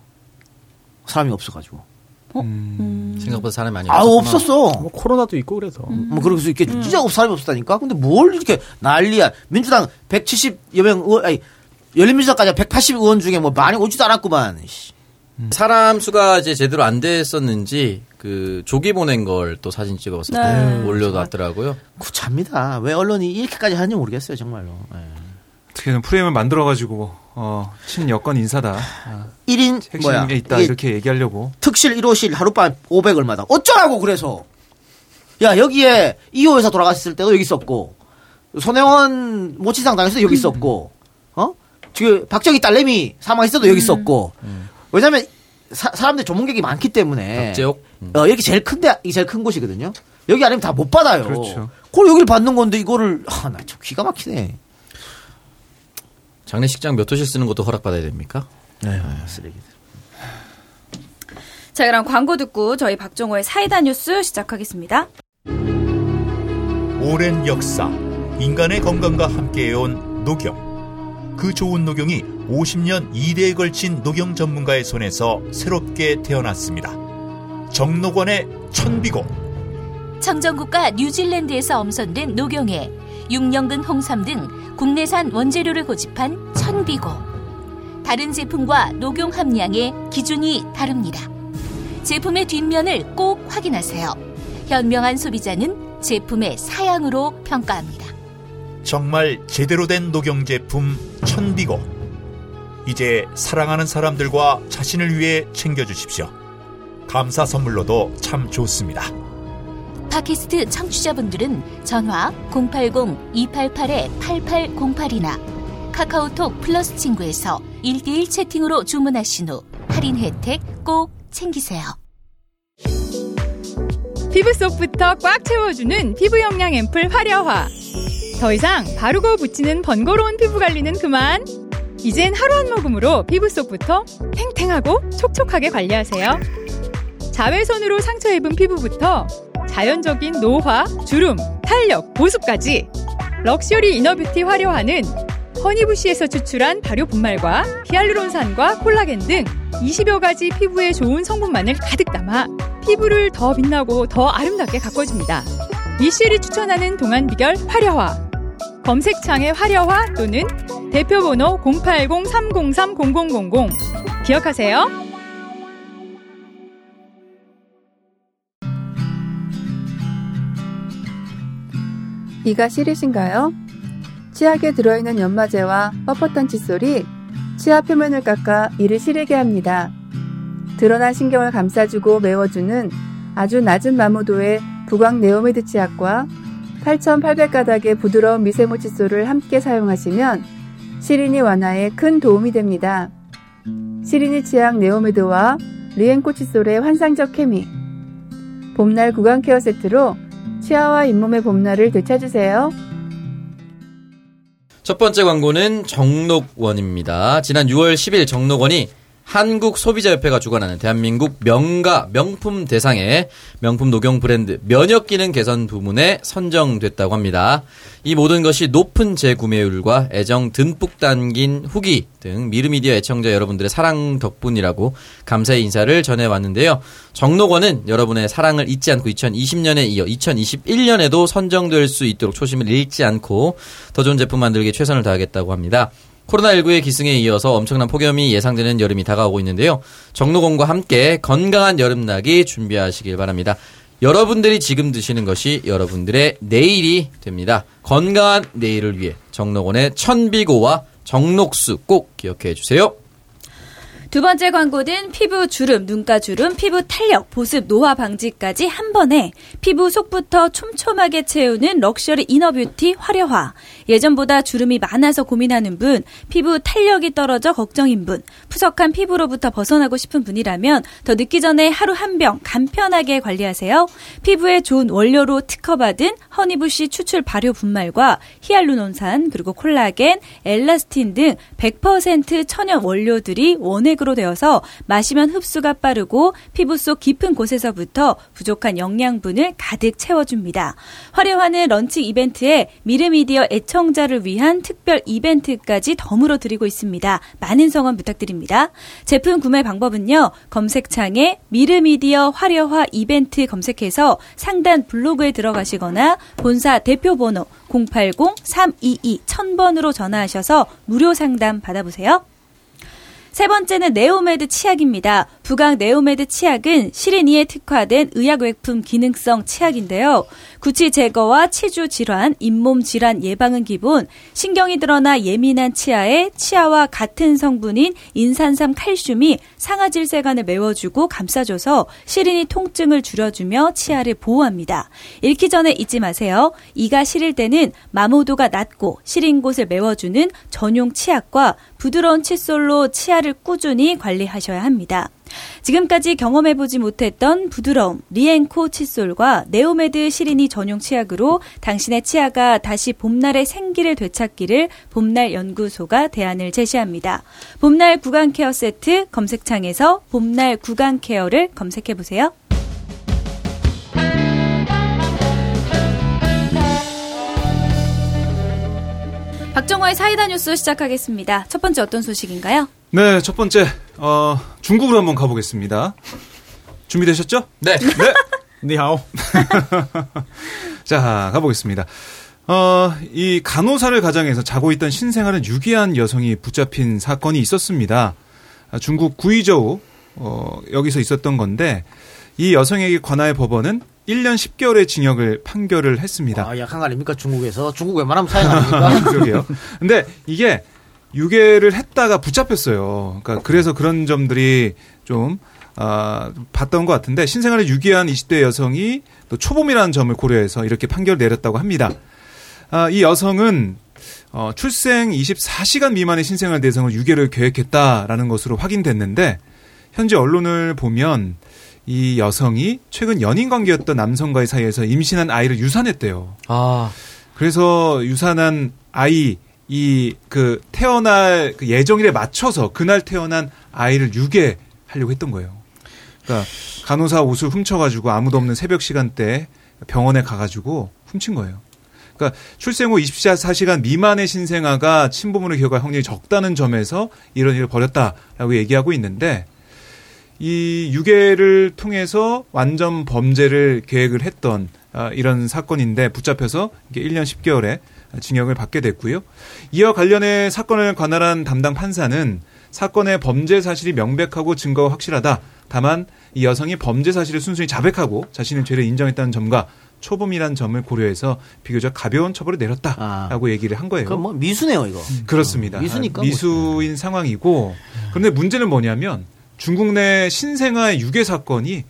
사람이 없어가지고. 생각보다 사람이 많이 아 없었구나. 없었어. 뭐 코로나도 있고 그래서. 뭐 그럴 수 있겠지. 진짜 사람이 없었다니까. 근데 뭘 이렇게 난리야. 민주당 170여 명 의원, 아니 열린민주당까지 180 의원 중에 뭐 많이 오지도 않았구만. 씨. 사람 수가 이제 제대로 안 됐었는지 그 조기 보낸 걸 또 사진 찍어서 네. 올려놨더라고요. 구차입니다. 왜 언론이 이렇게까지 하는지 모르겠어요, 정말로. 예. 어떻게든 프레임을 만들어가지고 어, 친여권 인사다. 아, 1인 핵심에 뭐야? 있다 이렇게 얘기하려고. 특실 1호실 하룻밤 500 얼마다. 어쩌라고 그래서. 야, 여기에 이호 회사 돌아갔을 때도 여기 있었고. 손혜원 모치상 당에서도 여기 있었고. 어? 지금 박정희 딸내미 사망했을 때도 여기 있었고. 왜냐면 사, 사람들 전문객이 많기 때문에. 박재옥? 음. 어, 이렇게 제일 큰데, 이게 제일 큰 곳이거든요. 여기 아니면 다 못 받아요. 그렇죠. 그걸 여기를 받는 건데 이거를, 아, 나 참 기가 막히네. 장례식장 몇 호실 쓰는 것도 허락받아야 됩니까? 네, 쓰레기들. 자 그럼 광고 듣고 저희 박정호의 사이다 뉴스 시작하겠습니다. 오랜 역사, 인간의 건강과 함께해온 녹용. 그 좋은 녹용이 50년 2대에 걸친 녹용 전문가의 손에서 새롭게 태어났습니다. 정록원의 천비고. 청정국과 뉴질랜드에서 엄선된 녹용에 육령근 홍삼 등 국내산 원재료를 고집한 천비고. 다른 제품과 녹용 함량의 기준이 다릅니다. 제품의 뒷면을 꼭 확인하세요. 현명한 소비자는 제품의 사양으로 평가합니다. 정말 제대로 된 녹용 제품 천비고. 이제 사랑하는 사람들과 자신을 위해 챙겨주십시오. 감사 선물로도 참 좋습니다. 팟캐스트 청취자분들은 전화 080-288-8808이나 카카오톡 플러스 친구에서 1대1 채팅으로 주문하신 후 할인 혜택 꼭 챙기세요. 피부 속부터 꽉 채워주는 피부 영양 앰플 화려화. 더 이상 바르고 붙이는 번거로운 피부 관리는 그만. 이젠 하루 한 모금으로 피부 속부터 탱탱하고 촉촉하게 관리하세요. 자외선으로 상처 입은 피부부터 자연적인 노화, 주름, 탄력, 보습까지 럭셔리 이너뷰티 화려화는 허니부시에서 추출한 발효 분말과 히알루론산과 콜라겐 등 20여 가지 피부에 좋은 성분만을 가득 담아 피부를 더 빛나고 더 아름답게 가꿔줍니다. 미셸이 추천하는 동안 비결 화려화. 검색창에 화려화 또는 대표번호 080-303-0000 기억하세요. 이가 시리신가요? 치약에 들어있는 연마제와 뻣뻣한 칫솔이 치아 표면을 깎아 이를 시리게 합니다. 드러난 신경을 감싸주고 메워주는 아주 낮은 마모도의 부광 네오메드 치약과 8,800가닥의 부드러운 미세모 칫솔을 함께 사용하시면 시린이 완화에 큰 도움이 됩니다. 시린이 치약 네오메드와 리엔코 칫솔의 환상적 케미 봄날 구강 케어 세트로 치아와 잇몸의 봄날을 되찾으세요. 첫 번째 광고는 정록원입니다. 지난 6월 10일 정록원이 한국소비자협회가 주관하는 대한민국 명가 명품 대상에 명품 녹용 브랜드 면역 기능 개선 부문에 선정됐다고 합니다. 이 모든 것이 높은 재구매율과 애정 듬뿍 담긴 후기 등 미르미디어 애청자 여러분들의 사랑 덕분이라고 감사의 인사를 전해왔는데요. 정록원은 여러분의 사랑을 잊지 않고 2020년에 이어 2021년에도 선정될 수 있도록 초심을 잃지 않고 더 좋은 제품 만들기에 최선을 다하겠다고 합니다. 코로나19의 기승에 이어서 엄청난 폭염이 예상되는 여름이 다가오고 있는데요. 정록원과 함께 건강한 여름나기 준비하시길 바랍니다. 여러분들이 지금 드시는 것이 여러분들의 내일이 됩니다. 건강한 내일을 위해 정록원의 천비고와 정록수 꼭 기억해 주세요. 두 번째 광고는 피부 주름, 눈가 주름, 피부 탄력, 보습, 노화 방지까지 한 번에 피부 속부터 촘촘하게 채우는 럭셔리 이너뷰티 화려화. 예전보다 주름이 많아서 고민하는 분, 피부 탄력이 떨어져 걱정인 분, 푸석한 피부로부터 벗어나고 싶은 분이라면 더 늦기 전에 하루 한 병 간편하게 관리하세요. 피부에 좋은 원료로 특허받은 허니부시 추출 발효 분말과 히알루론산, 그리고 콜라겐, 엘라스틴 등 100% 천연 원료들이 원액으로 되어서 마시면 흡수가 빠르고 피부 속 깊은 곳에서부터 부족한 영양분을 가득 채워줍니다. 화려화는 런칭 이벤트에 미르미디어 애청자를 위한 특별 이벤트까지 덤으로 드리고 있습니다. 많은 성원 부탁드립니다. 제품 구매 방법은요. 검색창에 미르미디어 화려화 이벤트 검색해서 상단 블로그에 들어가시거나 본사 대표 번호 080-322-1000번으로 전화하셔서 무료 상담 받아보세요. 세 번째는 네오메드 치약입니다. 부강 네오메드 치약은 시린이에 특화된 의약외품 기능성 치약인데요. 구취 제거와 치주 질환, 잇몸 질환 예방은 기본, 신경이 드러나 예민한 치아에 치아와 같은 성분인 인산삼 칼슘이 상아질세관을 메워주고 감싸줘서 시린이 통증을 줄여주며 치아를 보호합니다. 잃기 전에 잊지 마세요. 이가 시릴 때는 마모도가 낮고 시린 곳을 메워주는 전용 치약과 부드러운 칫솔로 치아를 꾸준히 관리하셔야 합니다. 지금까지 경험해보지 못했던 부드러움, 리엔코 칫솔과 네오메드 시린이 전용 치약으로 당신의 치아가 다시 봄날의 생기를 되찾기를 봄날 연구소가 대안을 제시합니다. 봄날 구강 케어 세트 검색창에서 봄날 구강 케어를 검색해보세요. 박정화의 사이다 뉴스 시작하겠습니다. 첫 번째 어떤 소식인가요? 네, 첫 번째 어, 중국으로 한번 가보겠습니다. 준비되셨죠? 네. 네. *laughs* 니하오. *laughs* 자, 가보겠습니다. 어, 이 간호사를 가장해서 자고 있던 신생아를 유기한 여성이 붙잡힌 사건이 있었습니다. 아, 중국 구이저우 어, 여기서 있었던 건데 이 여성에게 관하의 법원은 1년 10개월의 징역을 판결을 했습니다. 아, 약한 거 아닙니까? 중국에서. 중국 웬만하면 사형 아닙니까? *laughs* 그러게요. 근데 이게 유괴를 했다가 붙잡혔어요. 그러니까 그래서 그런 점들이 좀 아, 봤던 것 같은데 신생아를 유기한 20대 여성이 또 초범이라는 점을 고려해서 이렇게 판결을 내렸다고 합니다. 아, 이 여성은 어, 출생 24시간 미만의 신생아 대상을 유괴를 계획했다라는 것으로 확인됐는데 현재 언론을 보면 이 여성이 최근 연인 관계였던 남성과의 사이에서 임신한 아이를 유산했대요. 아. 그래서 유산한 아이 이 그 태어날 그 예정일에 맞춰서 그날 태어난 아이를 유괴하려고 했던 거예요. 그러니까 간호사 옷을 훔쳐가지고 아무도 없는 새벽 시간대 병원에 가가지고 훔친 거예요. 그러니까 출생 후 24시간 미만의 신생아가 친부모를 기억할 확률이 적다는 점에서 이런 일을 벌였다라고 얘기하고 있는데 이 유괴를 통해서 완전 범죄를 계획을 했던 아, 이런 사건인데 붙잡혀서 이게 1년 10개월의 징역을 받게 됐고요. 이와 관련해 사건을 관할한 담당 판사는 사건의 범죄 사실이 명백하고 증거가 확실하다. 다만 이 여성이 범죄 사실을 순순히 자백하고 자신의 죄를 인정했다는 점과 초범이라는 점을 고려해서 비교적 가벼운 처벌을 내렸다라고 얘기를 한 거예요. 그럼 뭐 미수네요, 이거. 그렇습니다. 미수니까 아, 미수인 상황이고 그런데 문제는 뭐냐면 중국 내 신생아의 유괴 사건이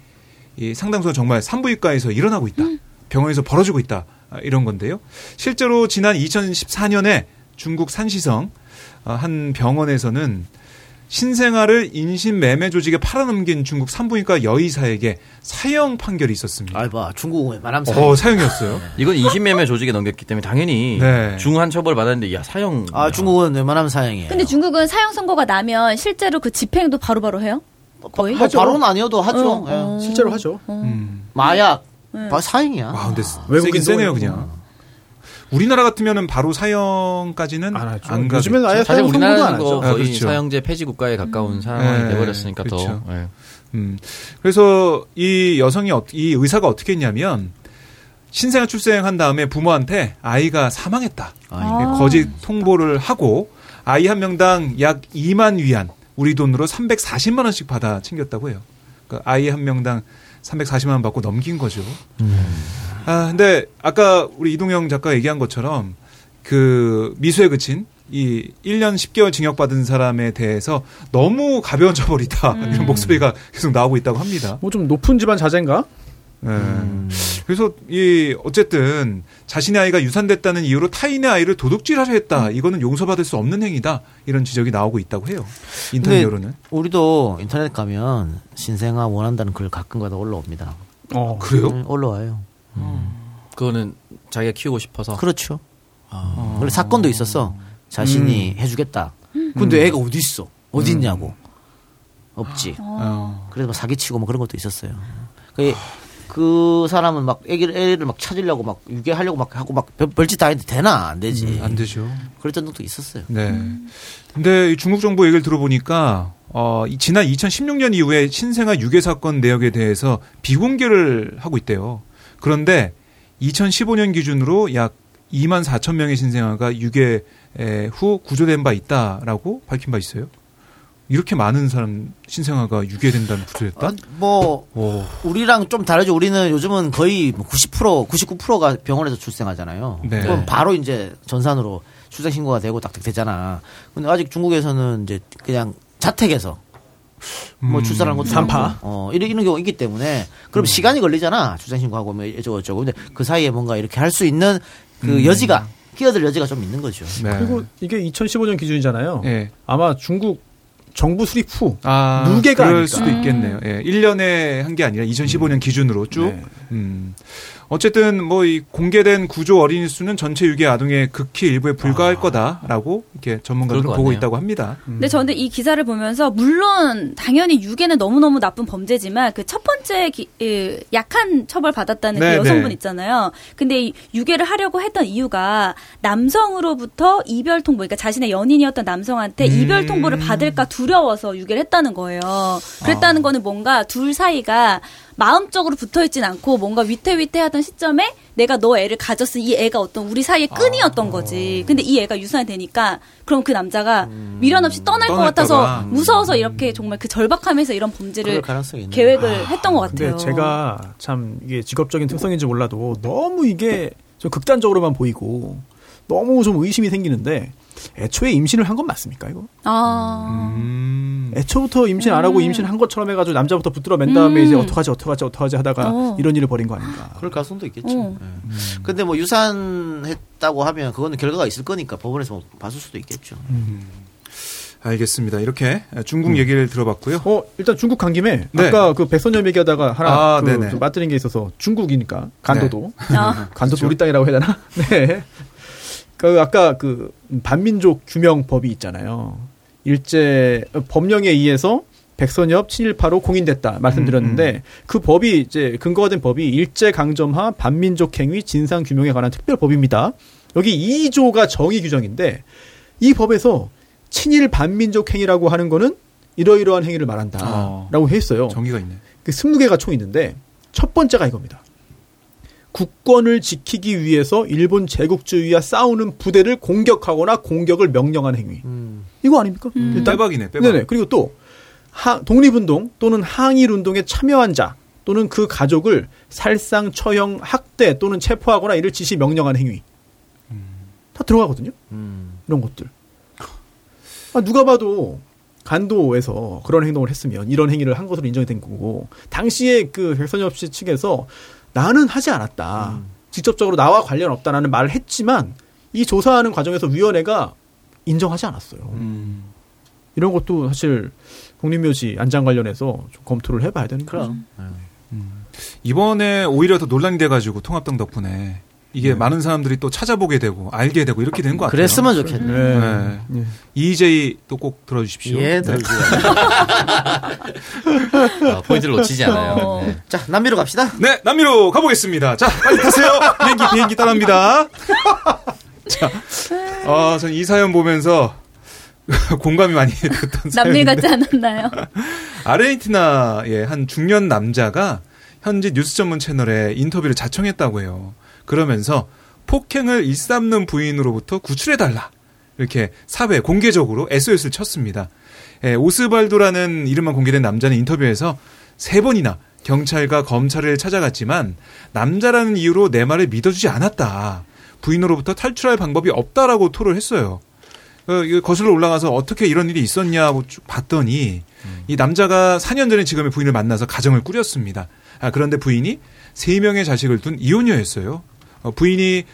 이 상당수 정말 산부인과에서 일어나고 있다. 병원에서 벌어지고 있다. 아, 이런 건데요. 실제로 지난 2014년에 중국 산시성 어, 한 병원에서는 신생아를 인신 매매 조직에 팔아넘긴 중국 산부인과 여의사에게 사형 판결이 있었습니다. 아이봐 중국은 말하면 어, 사형이었어요. 이건 인신매매 조직에 넘겼기 때문에 당연히 네. 중한 처벌 받았는데 야 사형. 아 중국은 웬만하면 사형이에요. 근데 중국은 사형 선고가 나면 실제로 그 집행도 바로바로 해요? 거의? 뭐 바로는 아니어도 하죠. 어, 어. 예. 실제로 하죠. 마약 네. 바- 사형이야. 아, 근데 외국인 세긴 세네요, 또 그냥. 우리나라 같으면은 바로 사형까지는 안 하죠. 안. 요즘엔 아예 사실. 거 거의 아, 그렇죠. 사형제 폐지 국가에 가까운 상황이 네, 돼버렸으니까 그렇죠. 더. 예. 음. 그래서 이 여성이 어- 이 의사가 어떻게 했냐면 신생아 출생한 다음에 부모한테 아이가 사망했다. 아. 거짓 통보를 하고 아이 한 명당 약 2만 위안, 우리 돈으로 340만 원씩 받아 챙겼다고 해요. 그러니까 아이 한 명당 340만 원 받고 넘긴 거죠. 아, 근데 아까 우리 이동영 작가 얘기한 것처럼 그 미수에 그친 이 1년 10개월 징역받은 사람에 대해서 너무 가벼운 처벌이다. 이런 목소리가 계속 나오고 있다고 합니다. 뭐 좀 높은 집안 자제인가? 네. 그래서 이 어쨌든 자신의 아이가 유산됐다는 이유로 타인의 아이를 도둑질하려 했다. 이거는 용서받을 수 없는 행위다. 이런 지적이 나오고 있다고 해요. 인터넷 여론은. 우리도 인터넷 가면 신생아 원한다는 글 가끔가다 올라옵니다. 어. 그래요? 음, 올라와요. 그거는 자기가 키우고 싶어서. 그렇죠. 아. 원래 사건도 있었어. 자신이 해주겠다. 근데 애가 어디 있어? 어디 있냐고. 없지. 어. 그래서 막 사기치고 뭐 그런 것도 있었어요. 그, 그 사람은 막 애기를, 애를 막 찾으려고 막 유괴하려고 막 하고 막 별- 별짓 다 했는데 되나? 안 되지. 음, 안 되죠. 그랬던 적도 있었어요. 네. 근데 이 중국 정부 얘기를 들어보니까 어, 이 지난 2016년 이후에 신생아 유괴 사건 내역에 대해서 비공개를 하고 있대요. 그런데 2015년 기준으로 약 2만 4천 명의 신생아가 유괴 에, 후 구조된 바 있다라고 밝힌 바 있어요. 이렇게 많은 사람 신생아가 유괴된다는 구조였다? 아, 뭐, 오. 우리랑 좀 다르죠. 우리는 요즘은 거의 뭐 90%, 99%가 병원에서 출생하잖아요. 네. 그럼 바로 이제 전산으로 출생 신고가 되고 딱딱 되잖아. 근데 아직 중국에서는 이제 그냥 자택에서 뭐 음. 출산하는 것도 산파. 어, 이런, 이런 경우가 있기 때문에 그럼 시간이 걸리잖아. 출생 신고하고 뭐 어쩌고 저쩌고. 근데 그 사이에 뭔가 이렇게 할 수 있는 그 음. 여지가 끼어들 여지가 좀 있는 거죠. 네. 그리고 이게 2015년 기준이잖아요. 예. 아마 중국 정부 수립 후 아, 무게가 그럴 아닐까. 수도 있겠네요. 예. 1년에 한 게 아니라 2015년 기준으로 쭉. 네. 음. 어쨌든 뭐 이 공개된 구조 어린이 수는 전체 유괴 아동의 극히 일부에 불과할 거다라고 이렇게 전문가들은 보고 같네요. 있다고 합니다. 근데 저는 이 기사를 보면서 물론 당연히 유괴는 너무너무 나쁜 범죄지만 그 첫 번째 기- 예, 약한 처벌 받았다는 네, 그 여성분 네. 있잖아요. 근데 이 유괴를 하려고 했던 이유가 남성으로부터 이별 통보, 그러니까 자신의 연인이었던 남성한테 음. 이별 통보를 받을까 두려워서 유괴를 했다는 거예요. 그랬다는 거는 뭔가 둘 사이가 마음적으로 붙어 있진 않고 뭔가 위태위태하던 시점에 내가 너 애를 가졌으니 이 애가 어떤 우리 사이의 끈이었던 거지. 근데 이 애가 유산이 되니까 그럼 그 남자가 미련 없이 떠날 것 떠날까 같아서 봐. 무서워서 이렇게 정말 그 절박함에서 이런 범죄를. 계획을 했던 것 같아요. 제가 참 이게 직업적인 특성인지 몰라도 너무 이게 좀 극단적으로만 보이고 너무 좀 의심이 생기는데 애초에 임신을 한 건 맞습니까 이거? 아. 음. 애초부터 임신 안 하고 임신한 것처럼 해가지고 남자부터 붙들어 맨 다음에 음. 이제 어떡하지 어떡하지 어떡하지 하다가 어. 이런 일을 벌인 거 아닌가? 그럴 가능성도 있겠죠. 어. 예. 근데 뭐 유산했다고 하면 그거는 결과가 있을 거니까 법원에서 뭐 봤을 수도 있겠죠. 알겠습니다. 이렇게 중국 얘기를 들어봤고요. 어 일단 중국 간 김에 네. 아까 그 백선엽 얘기하다가 하나 아, 그 네네. 네. 좀 맞드는 게 있어서 중국이니까 간도도 아. 간도도 우리 땅이라고 해야 되나? *laughs* 네. 그 아까 그 반민족 규명법이 있잖아요. 일제 어, 법령에 의해서 백선엽 친일파로 공인됐다 말씀드렸는데 그 법이 이제 근거가 된 법이 일제 강점하 반민족 행위 진상 규명에 관한 특별 법입니다. 여기 2조가 정의 규정인데 이 법에서 친일 반민족 행위라고 하는 거는 이러이러한 행위를 말한다라고 했어요. 정의가 있네. 그 20개가 총 있는데 첫 번째가 이겁니다. 국권을 지키기 위해서 일본 제국주의와 싸우는 부대를 공격하거나 공격을 명령한 행위. 이거 아닙니까? 일단 빼박이네, 빼박. 네네. 그리고 또 하- 독립운동 또는 항일운동에 참여한 자 또는 그 가족을 살상, 처형, 학대 또는 체포하거나 이를 지시 명령한 행위. 다 들어가거든요. 이런 것들. 아, 누가 봐도 간도에서 그런 행동을 했으면 이런 행위를 한 것으로 인정이 된 거고 당시에 그 백선엽 씨 측에서 나는 하지 않았다. 직접적으로 나와 관련 없다라는 말을 했지만 이 조사하는 과정에서 위원회가 인정하지 않았어요. 이런 것도 사실 국립묘지 안장 관련해서 좀 검토를 해봐야 되는 거죠. 이번에 오히려 더 논란이 돼가지고 통합당 덕분에 이게 많은 사람들이 또 찾아보게 되고 알게 되고 이렇게 된 것 같아요. 그랬으면 좋겠네. 네. 예. EJ 또 꼭 들어주십시오. 예, 네. 들어주세요. *laughs* 아, 포인트를 놓치지 않아요. 네. 자, 남미로 갑시다. 네, 남미로 가보겠습니다. 자, 빨리 타세요. 비행기, 비행기 떠납니다. *laughs* 자, 어, 전이 사연 보면서 *laughs* 공감이 많이 됐던 남미 같지 않았나요? 아르헨티나의 한 중년 남자가 현지 뉴스 전문 채널에 인터뷰를 자청했다고 해요. 그러면서 폭행을 일삼는 부인으로부터 구출해달라. 이렇게 사회 공개적으로 SOS를 쳤습니다. 예, 오스발도라는 이름만 공개된 남자는 인터뷰에서 세 번이나 경찰과 검찰을 찾아갔지만 남자라는 이유로 내 말을 믿어주지 않았다. 부인으로부터 탈출할 방법이 없다라고 토를 했어요. 어, 거슬러 올라가서 어떻게 이런 일이 있었냐고 쭉 봤더니 이 남자가 4년 전에 지금의 부인을 만나서 가정을 꾸렸습니다. 아, 그런데 부인이 3명의 자식을 둔 이혼녀였어요. 어, 부인이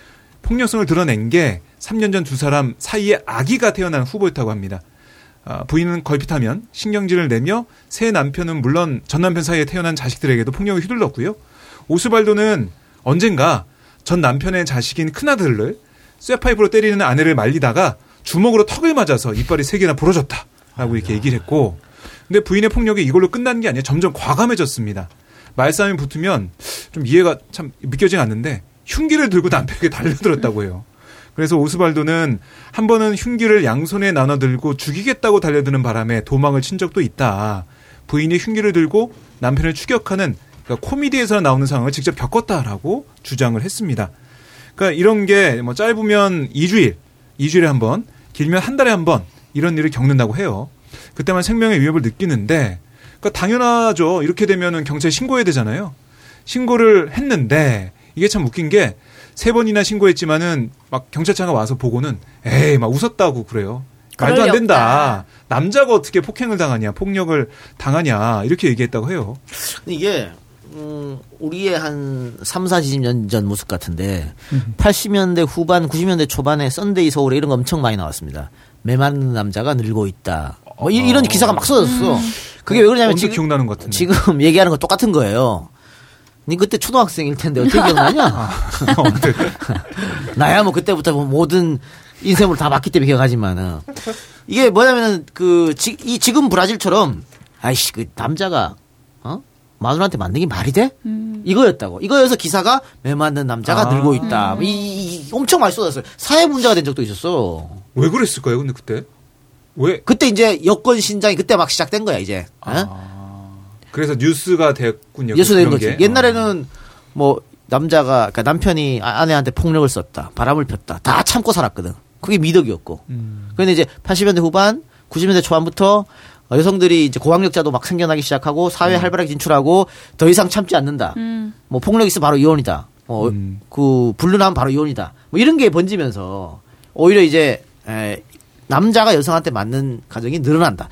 폭력성을 드러낸 게 3년 전 두 사람 사이에 아기가 태어난 후보였다고 합니다. 아, 부인은 걸핏하면 신경질을 내며 새 남편은 물론 전 남편 사이에 태어난 자식들에게도 폭력을 휘둘렀고요. 오스발도는 언젠가 전 남편의 자식인 큰아들을 쇠파이프로 때리는 아내를 말리다가 주먹으로 턱을 맞아서 이빨이 세 개나 부러졌다 라고 이렇게 얘기를 했고 근데 부인의 폭력이 이걸로 끝난 게 아니라 점점 과감해졌습니다. 말싸움이 붙으면 좀 이해가 참 믿겨지지 않는데 흉기를 들고 남편에게 달려들었다고 해요. 그래서 오스발도는 한 번은 흉기를 양손에 나눠 들고 죽이겠다고 달려드는 바람에 도망을 친 적도 있다. 부인이 흉기를 들고 남편을 추격하는 그러니까 코미디에서 나오는 상황을 직접 겪었다라고 주장을 했습니다. 그러니까 이런 게 뭐 짧으면 2주일, 2주일에 한 번, 길면 한 달에 한 번 이런 일을 겪는다고 해요. 그때만 생명의 위협을 느끼는데 그러니까 당연하죠. 이렇게 되면은 경찰에 신고해야 되잖아요. 신고를 했는데 이게 참 웃긴 게 세 번이나 신고했지만은 막 경찰차가 와서 보고는 에이 막 웃었다고 그래요. 말도 안 된다. 남자가 어떻게 폭행을 당하냐, 폭력을 당하냐 이렇게 얘기했다고 해요. 이게 음, 우리의 한 3, 40년 전 모습 같은데 80년대 후반, 90년대 초반에 썬데이 서울에 이런 거 엄청 많이 나왔습니다. 매 맞는 남자가 늘고 있다. 뭐 이런 기사가 막 쏟아졌어. 그게 왜 그러냐면 지금 기억나는 것 같은데. 지금 *laughs* 얘기하는 거 똑같은 거예요. 니 그때 초등학생일 텐데 어떻게 기억나냐? *laughs* 나야 뭐 그때부터 뭐 모든 인생을 다 봤기 때문에 기억하지만은 이게 뭐냐면은 그이 지금 브라질처럼 아이씨 그 남자가 어 마누라한테 맞는 게 말이 돼? 이거였다고. 이거여서 기사가 매 맞는 남자가 아. 늘고 있다. 이, 이- 이- 엄청 많이 쏟았어요. 사회 문제가 된 적도 있었어. 왜 그랬을까요? 근데 그때 왜? 그때 이제 여권 신장이 그때 막 시작된 거야 이제. 어? 그래서 뉴스가 됐군요. 예수된 그런 거지. 게. 옛날에는 뭐 남자가 그러니까 남편이 아- 아내한테 폭력을 썼다, 바람을 폈다, 다 참고 살았거든. 그게 미덕이었고. 음. 그런데 이제 80년대 후반, 90년대 초반부터 어, 여성들이 이제 고학력자도 막 생겨나기 시작하고 사회 에 활발하게 진출하고 더 이상 참지 않는다. 음. 뭐 폭력 있으면 바로 이혼이다. 어, 음. 그 불륜하면 바로 이혼이다. 뭐 이런 게 번지면서 오히려 이제 에, 남자가 여성한테 맞는 가정이 늘어난다.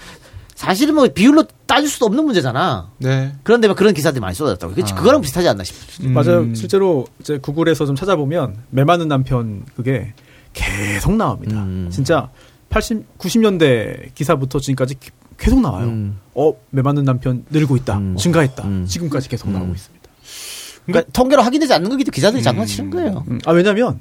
사실은 뭐 비율로 따질 수도 없는 문제잖아. 네. 그런데 막 그런 기사들이 많이 쏟아졌다고. 그 아. 그거랑 비슷하지 않나 싶어요. 맞아요. 실제로 이제 구글에서 좀 찾아보면 매 맞는 남편 그게 계속 나옵니다. 음. 진짜 80, 90년대 기사부터 지금까지 기- 계속 나와요. 음. 어, 매 맞는 남편 늘고 있다. 음. 증가했다. 음. 지금까지 계속 나오고 있습니다. 그러니까 통계로 확인되지 않는 거기도 기자들이 장난치는 거예요. 음, 아, 왜냐면,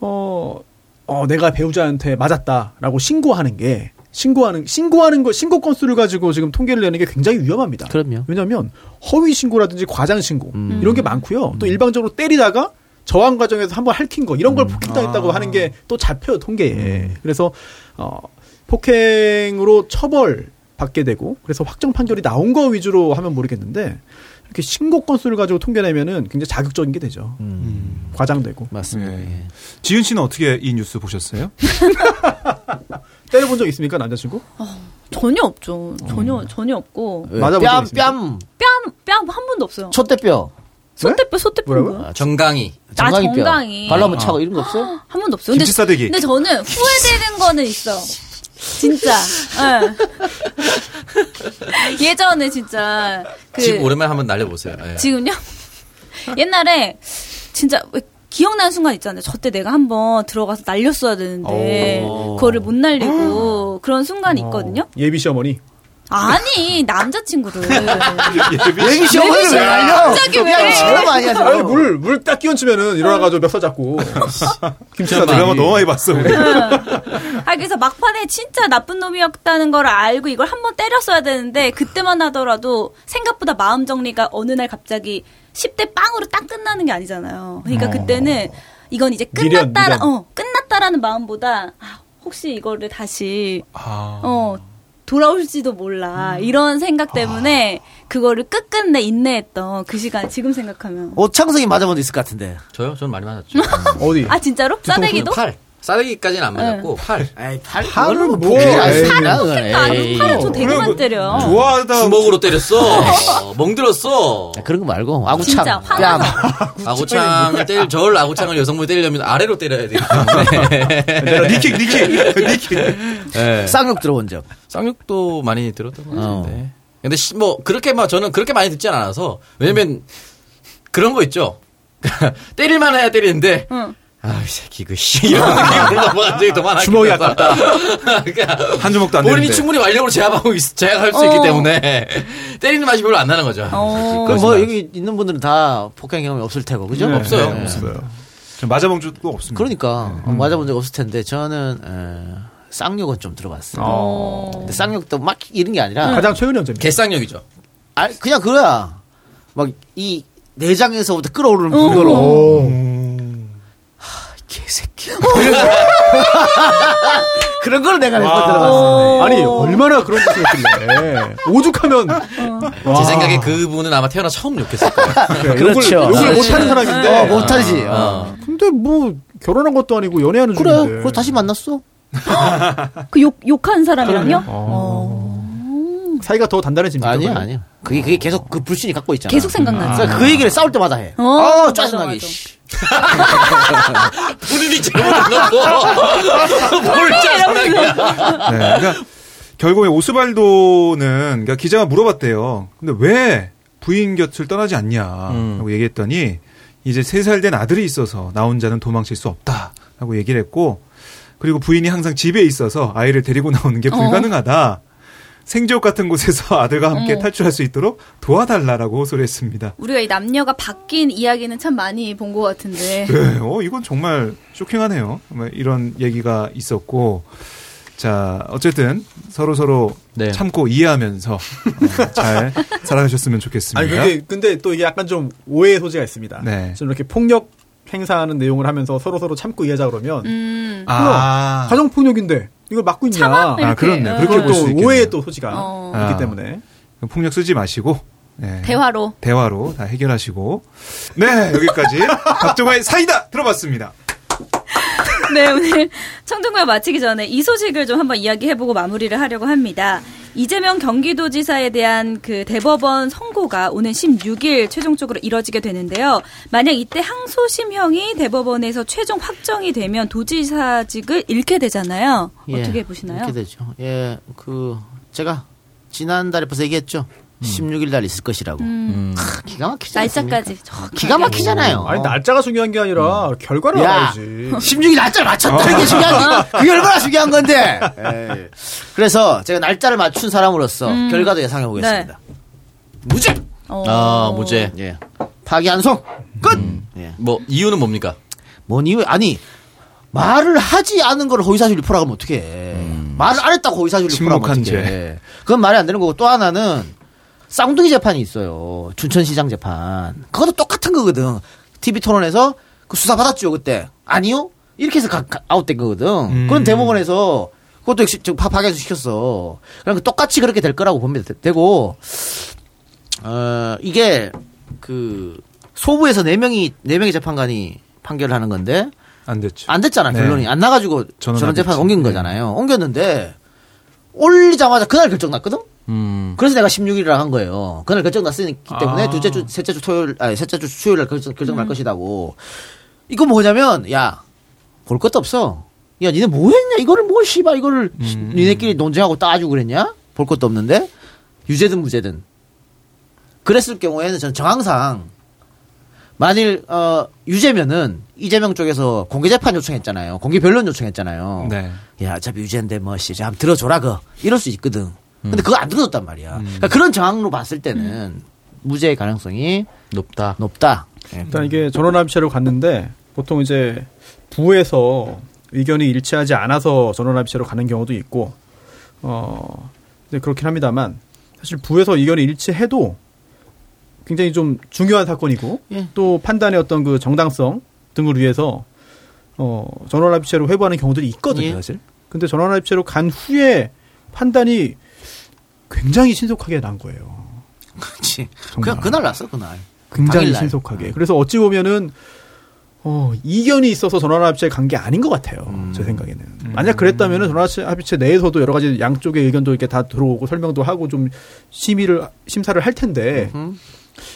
어, 어, 내가 배우자한테 맞았다라고 신고하는 게, 신고하는, 신고하는 거, 신고 건수를 가지고 지금 통계를 내는 게 굉장히 위험합니다. 그럼요. 왜냐면, 허위 신고라든지 과장 신고, 음. 이런 게 많고요. 또 일방적으로 때리다가 저항 과정에서 한번 핥힌 거, 이런 걸 음. 폭행당했다고 아. 하는 게 또 잡혀요, 통계에. 그래서, 어, 폭행으로 처벌 받게 되고, 그래서 확정 판결이 나온 거 위주로 하면 모르겠는데, 이렇게 신고 건수를 가지고 통계내면은 굉장히 자극적인 게 되죠. 음. 과장되고. 맞습니다. 네. 예. 지은 씨는 어떻게 이 뉴스 보셨어요? *laughs* 때려본 적 있습니까, 남자친구? 전혀 없죠. 전혀 전혀 없고 왜? 맞아본 적 뺨, 있습니까? 뺨, 뺨 뺨 한 번도 없어요. 촛대뼈, 소떼뼈 소떼뼈 뭐라고요? 뭐야? 정강이. 아, 정강이뼈. 정강이. 발로 한번 차고 이런 거 없어? 한 번도 없어요. 근데, 김치 싸대기. 근데 저는 후회되는 거는 있어. 진짜. 예. *laughs* 예전에 진짜 그집 오랜만에 한번 날려보세요. 예. 지금요? 옛날에 진짜 왜 기억나는 순간 있잖아요. 저때 내가 한번 들어가서 날렸어야 되는데 오. 그거를 못 날리고 그런 순간이 있거든요. 예비 시어머니. 아니 남자친구를 *laughs* 예비 시어머니를 왜 날려? 갑자기 왜? 아니야. 아니 물물 딱 끼얹으면은 일어나가지고 멱살 잡고 *laughs* 김치사 드라마 너무 많이 봤어. 우리. 아 그래서 막판에 진짜 나쁜 놈이었다는 걸 알고 이걸 한번 때렸어야 되는데 그때만 하더라도 생각보다 마음 정리가 어느 날 갑자기 10대 빵으로 딱 끝나는 게 아니잖아요. 그러니까 어. 그때는 이건 이제 미련, 끝났다라 미련. 어 끝났다라는 마음보다 아, 혹시 이거를 다시 아. 어 돌아올지도 몰라 이런 생각 때문에 그거를 끝끝내 인내했던 그 시간 지금 생각하면 오창석이 맞아본 적 있을 것 같은데. 저요? 저는 많이 맞았죠. 어디? *laughs* 아 진짜로 싸대기도 팔. 싸대기까지는 안 맞았고 팔. 에이, 팔, 팔은 뭐, 뭐. 팔은 팔은 저 많이 때려. 좋아하다. 주먹으로 때렸어. 어, 멍들었어. 그런 거 말고 아구창, 진짜 뺨. 아구창을 때릴 절 아구창을 여성분이 때리려면 아래로 때려야 때문에. 니킥, 니킥, 니킥. 네. 쌍욕 들어본 적. 쌍욕도 많이 들었던 것 어. 같은데. 근데 시- 뭐 그렇게 막 저는 그렇게 많이 듣진 않아서 왜냐면 그런 거 있죠. 때릴만 해야 때리는데 응. 아, 이 새끼 그 씨. *laughs* 이런 느낌으로 넘어간 적이 더 많아. 주먹이 아깝다. *laughs* 그러니까 한 주먹도 안 본인이 되는데. 충분히 완력으로 제압하고 있, 제압할 수 있기 어. 때문에 *laughs* 때리는 맛이 별로 안 나는 거죠. 어. 그럼 뭐 여기 있는 분들은 다 폭행 경험이 없을 테고, 그죠? 네, 없어요. 네, 없어요. 저 맞아본 적도 없습니다. 그러니까 어, 맞아본 적 없을 텐데 저는 에, 쌍욕은 좀 들어봤어요. 어. 근데 쌍욕도 막 이런 게 아니라 가장 최근의 언제입니다. 개쌍욕이죠. 아, 그냥 그거야. 막 이 내장에서부터 끌어오르는 어. 불교로. 오. 개새끼. *laughs* 그런 걸 내가 몇번 들어봤어. 아니 얼마나 그런 짓을 했길래 오죽하면 와. 제 생각에 그분은 아마 태어나 처음 욕했을 거예요. 그렇죠. 욕을, 욕을 아, 못하는 사람인데 어, 못하지. 어. 근데 뭐 결혼한 것도 아니고 연애하는 그래, 중인데 그래 다시 만났어. *laughs* 그 욕 욕한 사람이랑요? 어. 사이가 더 단단해집니다. 아니야? 아니야. 그게 그게 계속 그 불신이 갖고 있잖아. 계속 생각나지. 그러니까 그 얘기를 싸울 때마다 해. 어, 아, 짜증나게. 맞아. *laughs* 씨. 본인이 잘못해놓고 *laughs* 뭘 짜증나게. 네, 그러니까 결국에 오스발도는 그러니까 기자가 물어봤대요. 근데 왜 부인 곁을 떠나지 않냐라고 얘기했더니 이제 세 살 된 아들이 있어서 나 혼자는 도망칠 수 없다라고 얘기를 했고 그리고 부인이 항상 집에 있어서 아이를 데리고 나오는 게 불가능하다. 생지옥 같은 곳에서 *laughs* 아들과 함께 어. 탈출할 수 있도록 도와달라라고 호소했습니다. 우리가 이 남녀가 바뀐 이야기는 참 많이 본 것 같은데. 네, 어, 이건 정말 쇼킹하네요. 이런 얘기가 있었고, 자, 어쨌든 서로 서로 네. 참고 이해하면서 어, 잘 *laughs* 살아가셨으면 좋겠습니다. 아니 근데 근데 또 이게 약간 좀 오해의 소지가 있습니다. 네. 좀 이렇게 폭력 행사하는 내용을 하면서 서로 서로 참고 이해하자 그러면 음. 아, 가정 폭력인데 이걸 막고 있냐? 아, 그렇네. 이렇게. 그렇게 그건 볼수또 있겠네요. 오해의 또 소지가 어. 있기 아. 때문에 폭력 쓰지 마시고 네. 대화로. 대화로 다 해결하시고 네 여기까지 *laughs* 박정화의 사이다 들어봤습니다. 네, 오늘 청정구역 마치기 전에 이 소식을 좀 한번 이야기해보고 마무리를 하려고 합니다. 이재명 경기도지사에 대한 그 대법원 선고가 오는 16일 최종적으로 이뤄지게 되는데요. 만약 이때 항소심형이 대법원에서 최종 확정이 되면 도지사직을 잃게 되잖아요. 예, 어떻게 보시나요? 이렇게 되죠. 예, 그 제가 지난달에 벌써 얘기했죠. 16일 날 있을 것이라고. 음, 크, 기가 막히지? 날짜까지. 기가 막히잖아요. 아니 날짜가 중요한 게 아니라 결과를 야, 알아야지. 16일 날짜를 맞췄다는 게 중요한 게, *laughs* 그게 얼마나 중요한 건데. 에이. 그래서 제가 날짜를 맞춘 사람으로서 음. 결과도 예상해 보겠습니다. 무죄! 어. 아, 무죄. 예. 파기환송! 끝! 음. 예. 뭐 이유는 뭡니까? 뭔 이유, 아니, 말을 하지 않은 걸 허위사실 유포라고 하면 어떡해. 말을 안 했다고 허위사실 유포라고 하면 침묵한 어떡해. 그건 말이 안 되는 거고 또 하나는 쌍둥이 재판이 있어요. 춘천시장 재판. 그것도 똑같은 거거든. TV 토론에서 그 수사 받았죠, 그때. 아니요? 이렇게 해서 가- 가- 아웃된 거거든. 음. 그건 대법원에서 그것도 역시 저 파- 파기해서 시켰어. 그러니까 똑같이 그렇게 될 거라고 되- 되고, 어, 이게 그 소부에서 네 명이 네 명의 재판관이 판결을 하는 건데 안 됐죠. 안 됐잖아 네. 결론이 안 나가지고 전원 재판. 옮긴 네. 거잖아요. 옮겼는데 올리자마자 그날 결정 났거든. 음. 그래서 내가 16일이라 한 거예요. 그날 결정 났으기 때문에 아. 둘째 주, 셋째 주 토요일, 아니, 셋째 주 수요일 날 결정, 결정 날 것이다고. 이거 뭐냐면, 야, 볼 것도 없어. 야, 니네 뭐 했냐? 이거를 뭐, 씨발, 이거를, 시- 음. 니네끼리 논쟁하고 따지고 그랬냐? 볼 것도 없는데? 유죄든 무죄든. 그랬을 경우에는 저는 정황상, 만일 어 유죄면은 이재명 쪽에서 공개 재판 요청했잖아요. 공개 변론 요청했잖아요. 네. 야, 어차피 유죄인데 뭐 씨, 한번 들어줘라 그 이럴 수 있거든. 근데 음. 그거 안 들어줬단 말이야. 그러니까 그런 정황으로 봤을 때는 무죄의 가능성이 높다. 높다. 예. 일단 이게 전원합의체로 갔는데 보통 이제 부에서 의견이 일치하지 않아서 전원합의체로 가는 경우도 있고 어 이제 그렇긴 합니다만 사실 부에서 의견이 일치해도 굉장히 좀 중요한 사건이고 예. 또 판단의 어떤 그 정당성 등을 위해서 어 전원합의체로 회부하는 경우들이 있거든요 예. 사실. 근데 전원합의체로 간 후에 판단이 굉장히 신속하게 난 거예요. 그렇지. 그냥 그날 났어 그날. 굉장히 당일날. 신속하게. 그래서 어찌 보면은 어, 이견이 있어서 전원합의체에 간 게 아닌 것 같아요. 음. 제 생각에는. 만약 그랬다면은 전원합의체 내에서도 여러 가지 양쪽의 의견도 이렇게 다 들어오고 설명도 하고 좀 심의를 심사를 할 텐데 음.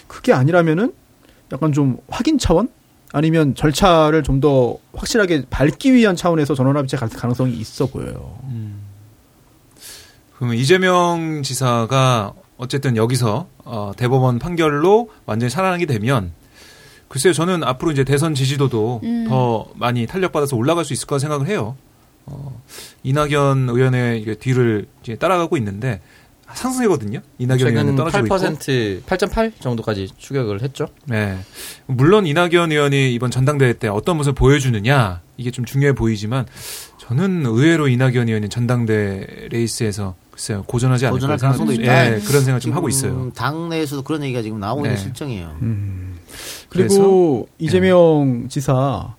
그게 아니라면은 약간 좀 확인 차원 아니면 절차를 좀 더 확실하게 밟기 위한 차원에서 전원합의체 갈 가능성이 있어 보여요. 그러면 이재명 지사가 어쨌든 여기서 어, 대법원 판결로 완전히 살아나게 되면 글쎄요 저는 앞으로 이제 대선 지지도도 음. 더 많이 탄력받아서 올라갈 수 있을 거라 생각을 해요. 어, 이낙연 의원의 뒤를 이제 따라가고 있는데 상승이거든요. 이낙연 의원은 떨어지고 있고. 8% 8.8 정도까지 추격을 했죠. 네. 물론 이낙연 의원이 이번 전당대회 때 어떤 모습을 보여주느냐 이게 좀 중요해 보이지만 저는 의외로 이낙연 의원이 전당대 레이스에서 글쎄요 고전하지 고전할 가능성도 있다. 예, 그런 생각 좀 하고 있어요. 당내에서도 그런 얘기가 지금 나오고 네. 있는 실정이에요. 그리고 이재명 지사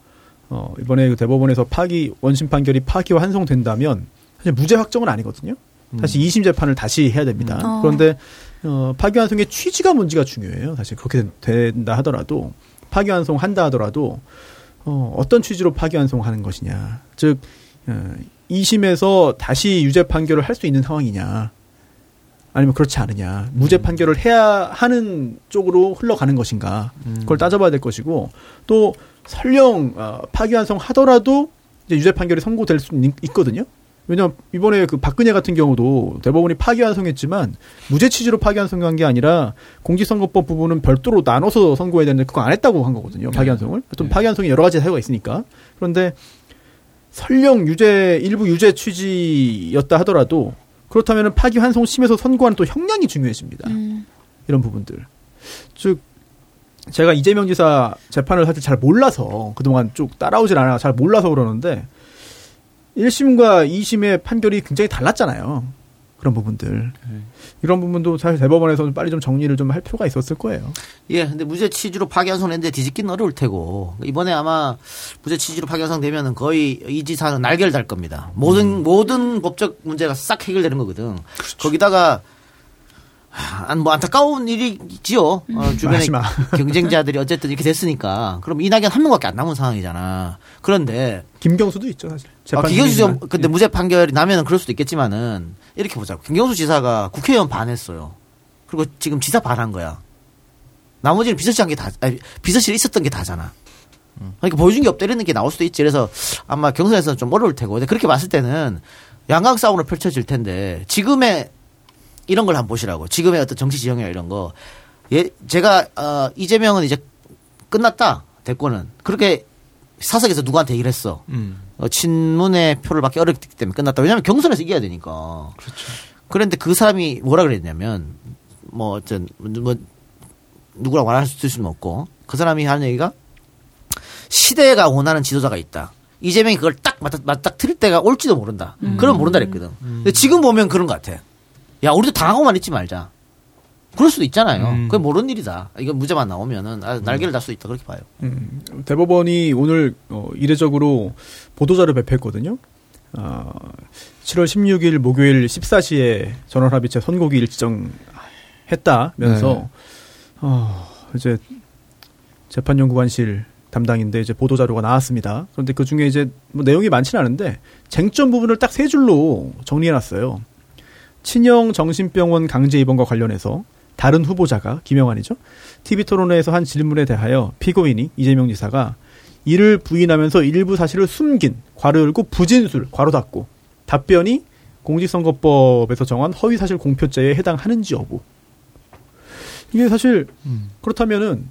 어, 이번에 그 대법원에서 파기 원심 판결이 파기와 환송된다면 사실 무죄 확정은 아니거든요. 사실 2심 재판을 다시 해야 됩니다. 음. 어. 그런데 어, 파기환송의 취지가 뭔지가 중요해요. 사실 그렇게 된다 하더라도 파기환송 한다 하더라도 어, 어떤 취지로 파기환송하는 것이냐. 즉 어, 2심에서 다시 유죄 판결을 할 수 있는 상황이냐. 아니면 그렇지 않으냐. 무죄 판결을 해야 하는 쪽으로 흘러가는 것인가. 그걸 따져봐야 될 것이고 또 설령 어, 파기환송 하더라도 이제 유죄 판결이 선고될 수 있, 있거든요. 왜냐면 이번에 그 박근혜 같은 경우도 대법원이 파기환송했지만 무죄 취지로 파기환송한 게 아니라 공직선거법 부분은 별도로 나눠서 선고해야 되는데 그거 안 했다고 한 거거든요. 파기환송을. 또 파기환송이 여러 가지 사유가 있으니까. 그런데 설령 유죄 일부 유죄 취지였다 하더라도 그렇다면 파기환송 심에서 선고하는 또 형량이 중요해집니다. 음. 이런 부분들. 즉 제가 이재명 지사 재판을 사실 잘 몰라서 그동안 쭉 따라오질 않아 잘 몰라서 그러는데 1심과 2심의 판결이 굉장히 달랐잖아요. 그런 부분들. 이런 부분도 사실 대법원에서 좀 빨리 좀 정리를 좀 할 필요가 있었을 거예요. 예, 근데 무죄 취지로 파기환송 했는데 뒤집기는 어려울 테고 이번에 아마 무죄 취지로 파기환송 되면은 거의 이 지사는 날개를 달 겁니다. 모든 모든 법적 문제가 싹 해결되는 거거든. 거기다가 한 뭐 안타까운 일이지요. 어, 주변에 마지막. *laughs* 경쟁자들이 어쨌든 이렇게 됐으니까 그럼 이낙연 한 명밖에 안 남은 상황이잖아. 그런데 김경수도 있죠, 사실. 아, 김경수. 근데 무죄 판결이 나면은 그럴 수도 있겠지만은 이렇게 보자. 김경수 지사가 국회의원 반했어요. 그리고 지금 지사 반한 거야. 나머지는 비서실 한게 다, 아니, 비서실에 있었던 게 다잖아. 그러니까 보여준 게 없다 이런 게 나올 수도 있지. 그래서 아마 경선에서는 좀 어려울 테고. 근데 그렇게 봤을 때는 양강 싸움으로 펼쳐질 텐데 지금의 이런 걸 한번 보시라고. 지금의 어떤 정치 지형이나 이런 거. 예, 제가, 어, 이재명은 이제 끝났다. 대권은. 그렇게 사석에서 누구한테 얘기를 했어. 음. 어, 친문의 표를 받기 어렵기 때문에 끝났다. 왜냐하면 경선에서 이겨야 되니까. 그렇죠. 그런데 그 사람이 뭐라 그랬냐면 뭐 어떤 뭐 누구랑 말할 수는 없고 그 사람이 하는 얘기가 시대가 원하는 지도자가 있다. 이재명이 그걸 딱 맞다 맞딱 틀 때가 올지도 모른다. 그럼 모른다 그랬거든. 근데 지금 보면 그런 것 같아. 야 우리도 당하고만 있지 말자. 그럴 수도 있잖아요. 음. 그게 모르는 일이다. 이거 무죄만 나오면은 아, 날개를 달 수 있다 그렇게 봐요. 음, 대법원이 오늘 어, 이례적으로 보도자를 배포했거든요. 어, 7월 16일 목요일 14시에 전원합의체 선고기일 지정했다면서 네. 어, 이제 재판연구관실 담당인데 이제 보도 자료가 나왔습니다. 그런데 그 중에 이제 뭐 내용이 많지는 않은데 쟁점 부분을 딱 세 줄로 정리해놨어요. 친형 정신병원 강제 입원과 관련해서 다른 후보자가 김영환이죠. TV 토론회에서 한 질문에 대하여 피고인이 이재명 지사가 이를 부인하면서 일부 사실을 숨긴 괄호 열고 부진술 괄호 닫고 답변이 공직선거법에서 정한 허위사실 공표죄에 해당하는지 여부. 이게 사실 그렇다면은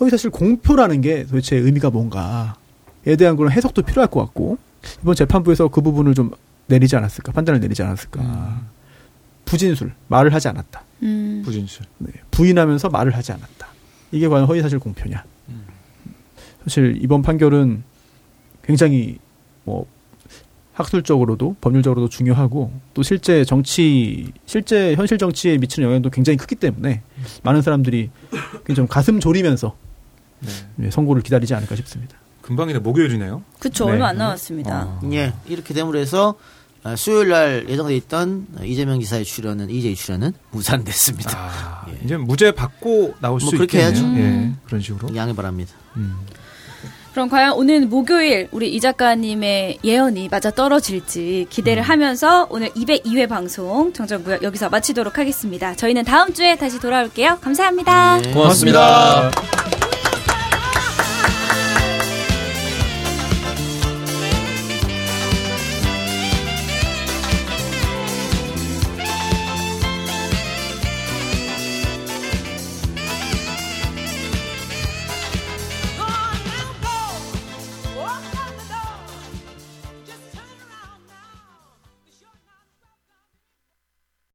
허위사실 공표라는 게 도대체 의미가 뭔가에 대한 그런 해석도 필요할 것 같고 이번 재판부에서 그 부분을 좀 내리지 않았을까? 판단을 내리지 않았을까? 부진술 말을 하지 않았다. 음. 부진술. 네, 부인하면서 말을 하지 않았다. 이게 과연 허위사실 공표냐? 사실 이번 판결은 굉장히 뭐 학술적으로도 법률적으로도 중요하고 또 실제 정치 실제 현실 정치에 미치는 영향도 굉장히 크기 때문에 많은 사람들이 좀 가슴 졸이면서 예, 선고를 기다리지 않을까 싶습니다. 금방이네 목요일이네요. 그쵸 네. 얼마 안 남았습니다. 예, 이렇게 됨으로 해서 아, 수요일 날 예정돼 있던 이재명 지사의 출연은 이재희 출연은 무산됐습니다. 아, *laughs* 이제 무죄 받고 나올 뭐 수 그렇게 있겠네요. 해야죠. 예, 그런 식으로. 양해 바랍니다. 그럼 과연 오늘 목요일 우리 이 작가님의 예언이 맞아 떨어질지 기대를 하면서 오늘 202회 방송 정정구역 여기서 마치도록 하겠습니다. 저희는 다음 주에 다시 돌아올게요. 감사합니다. 고맙습니다.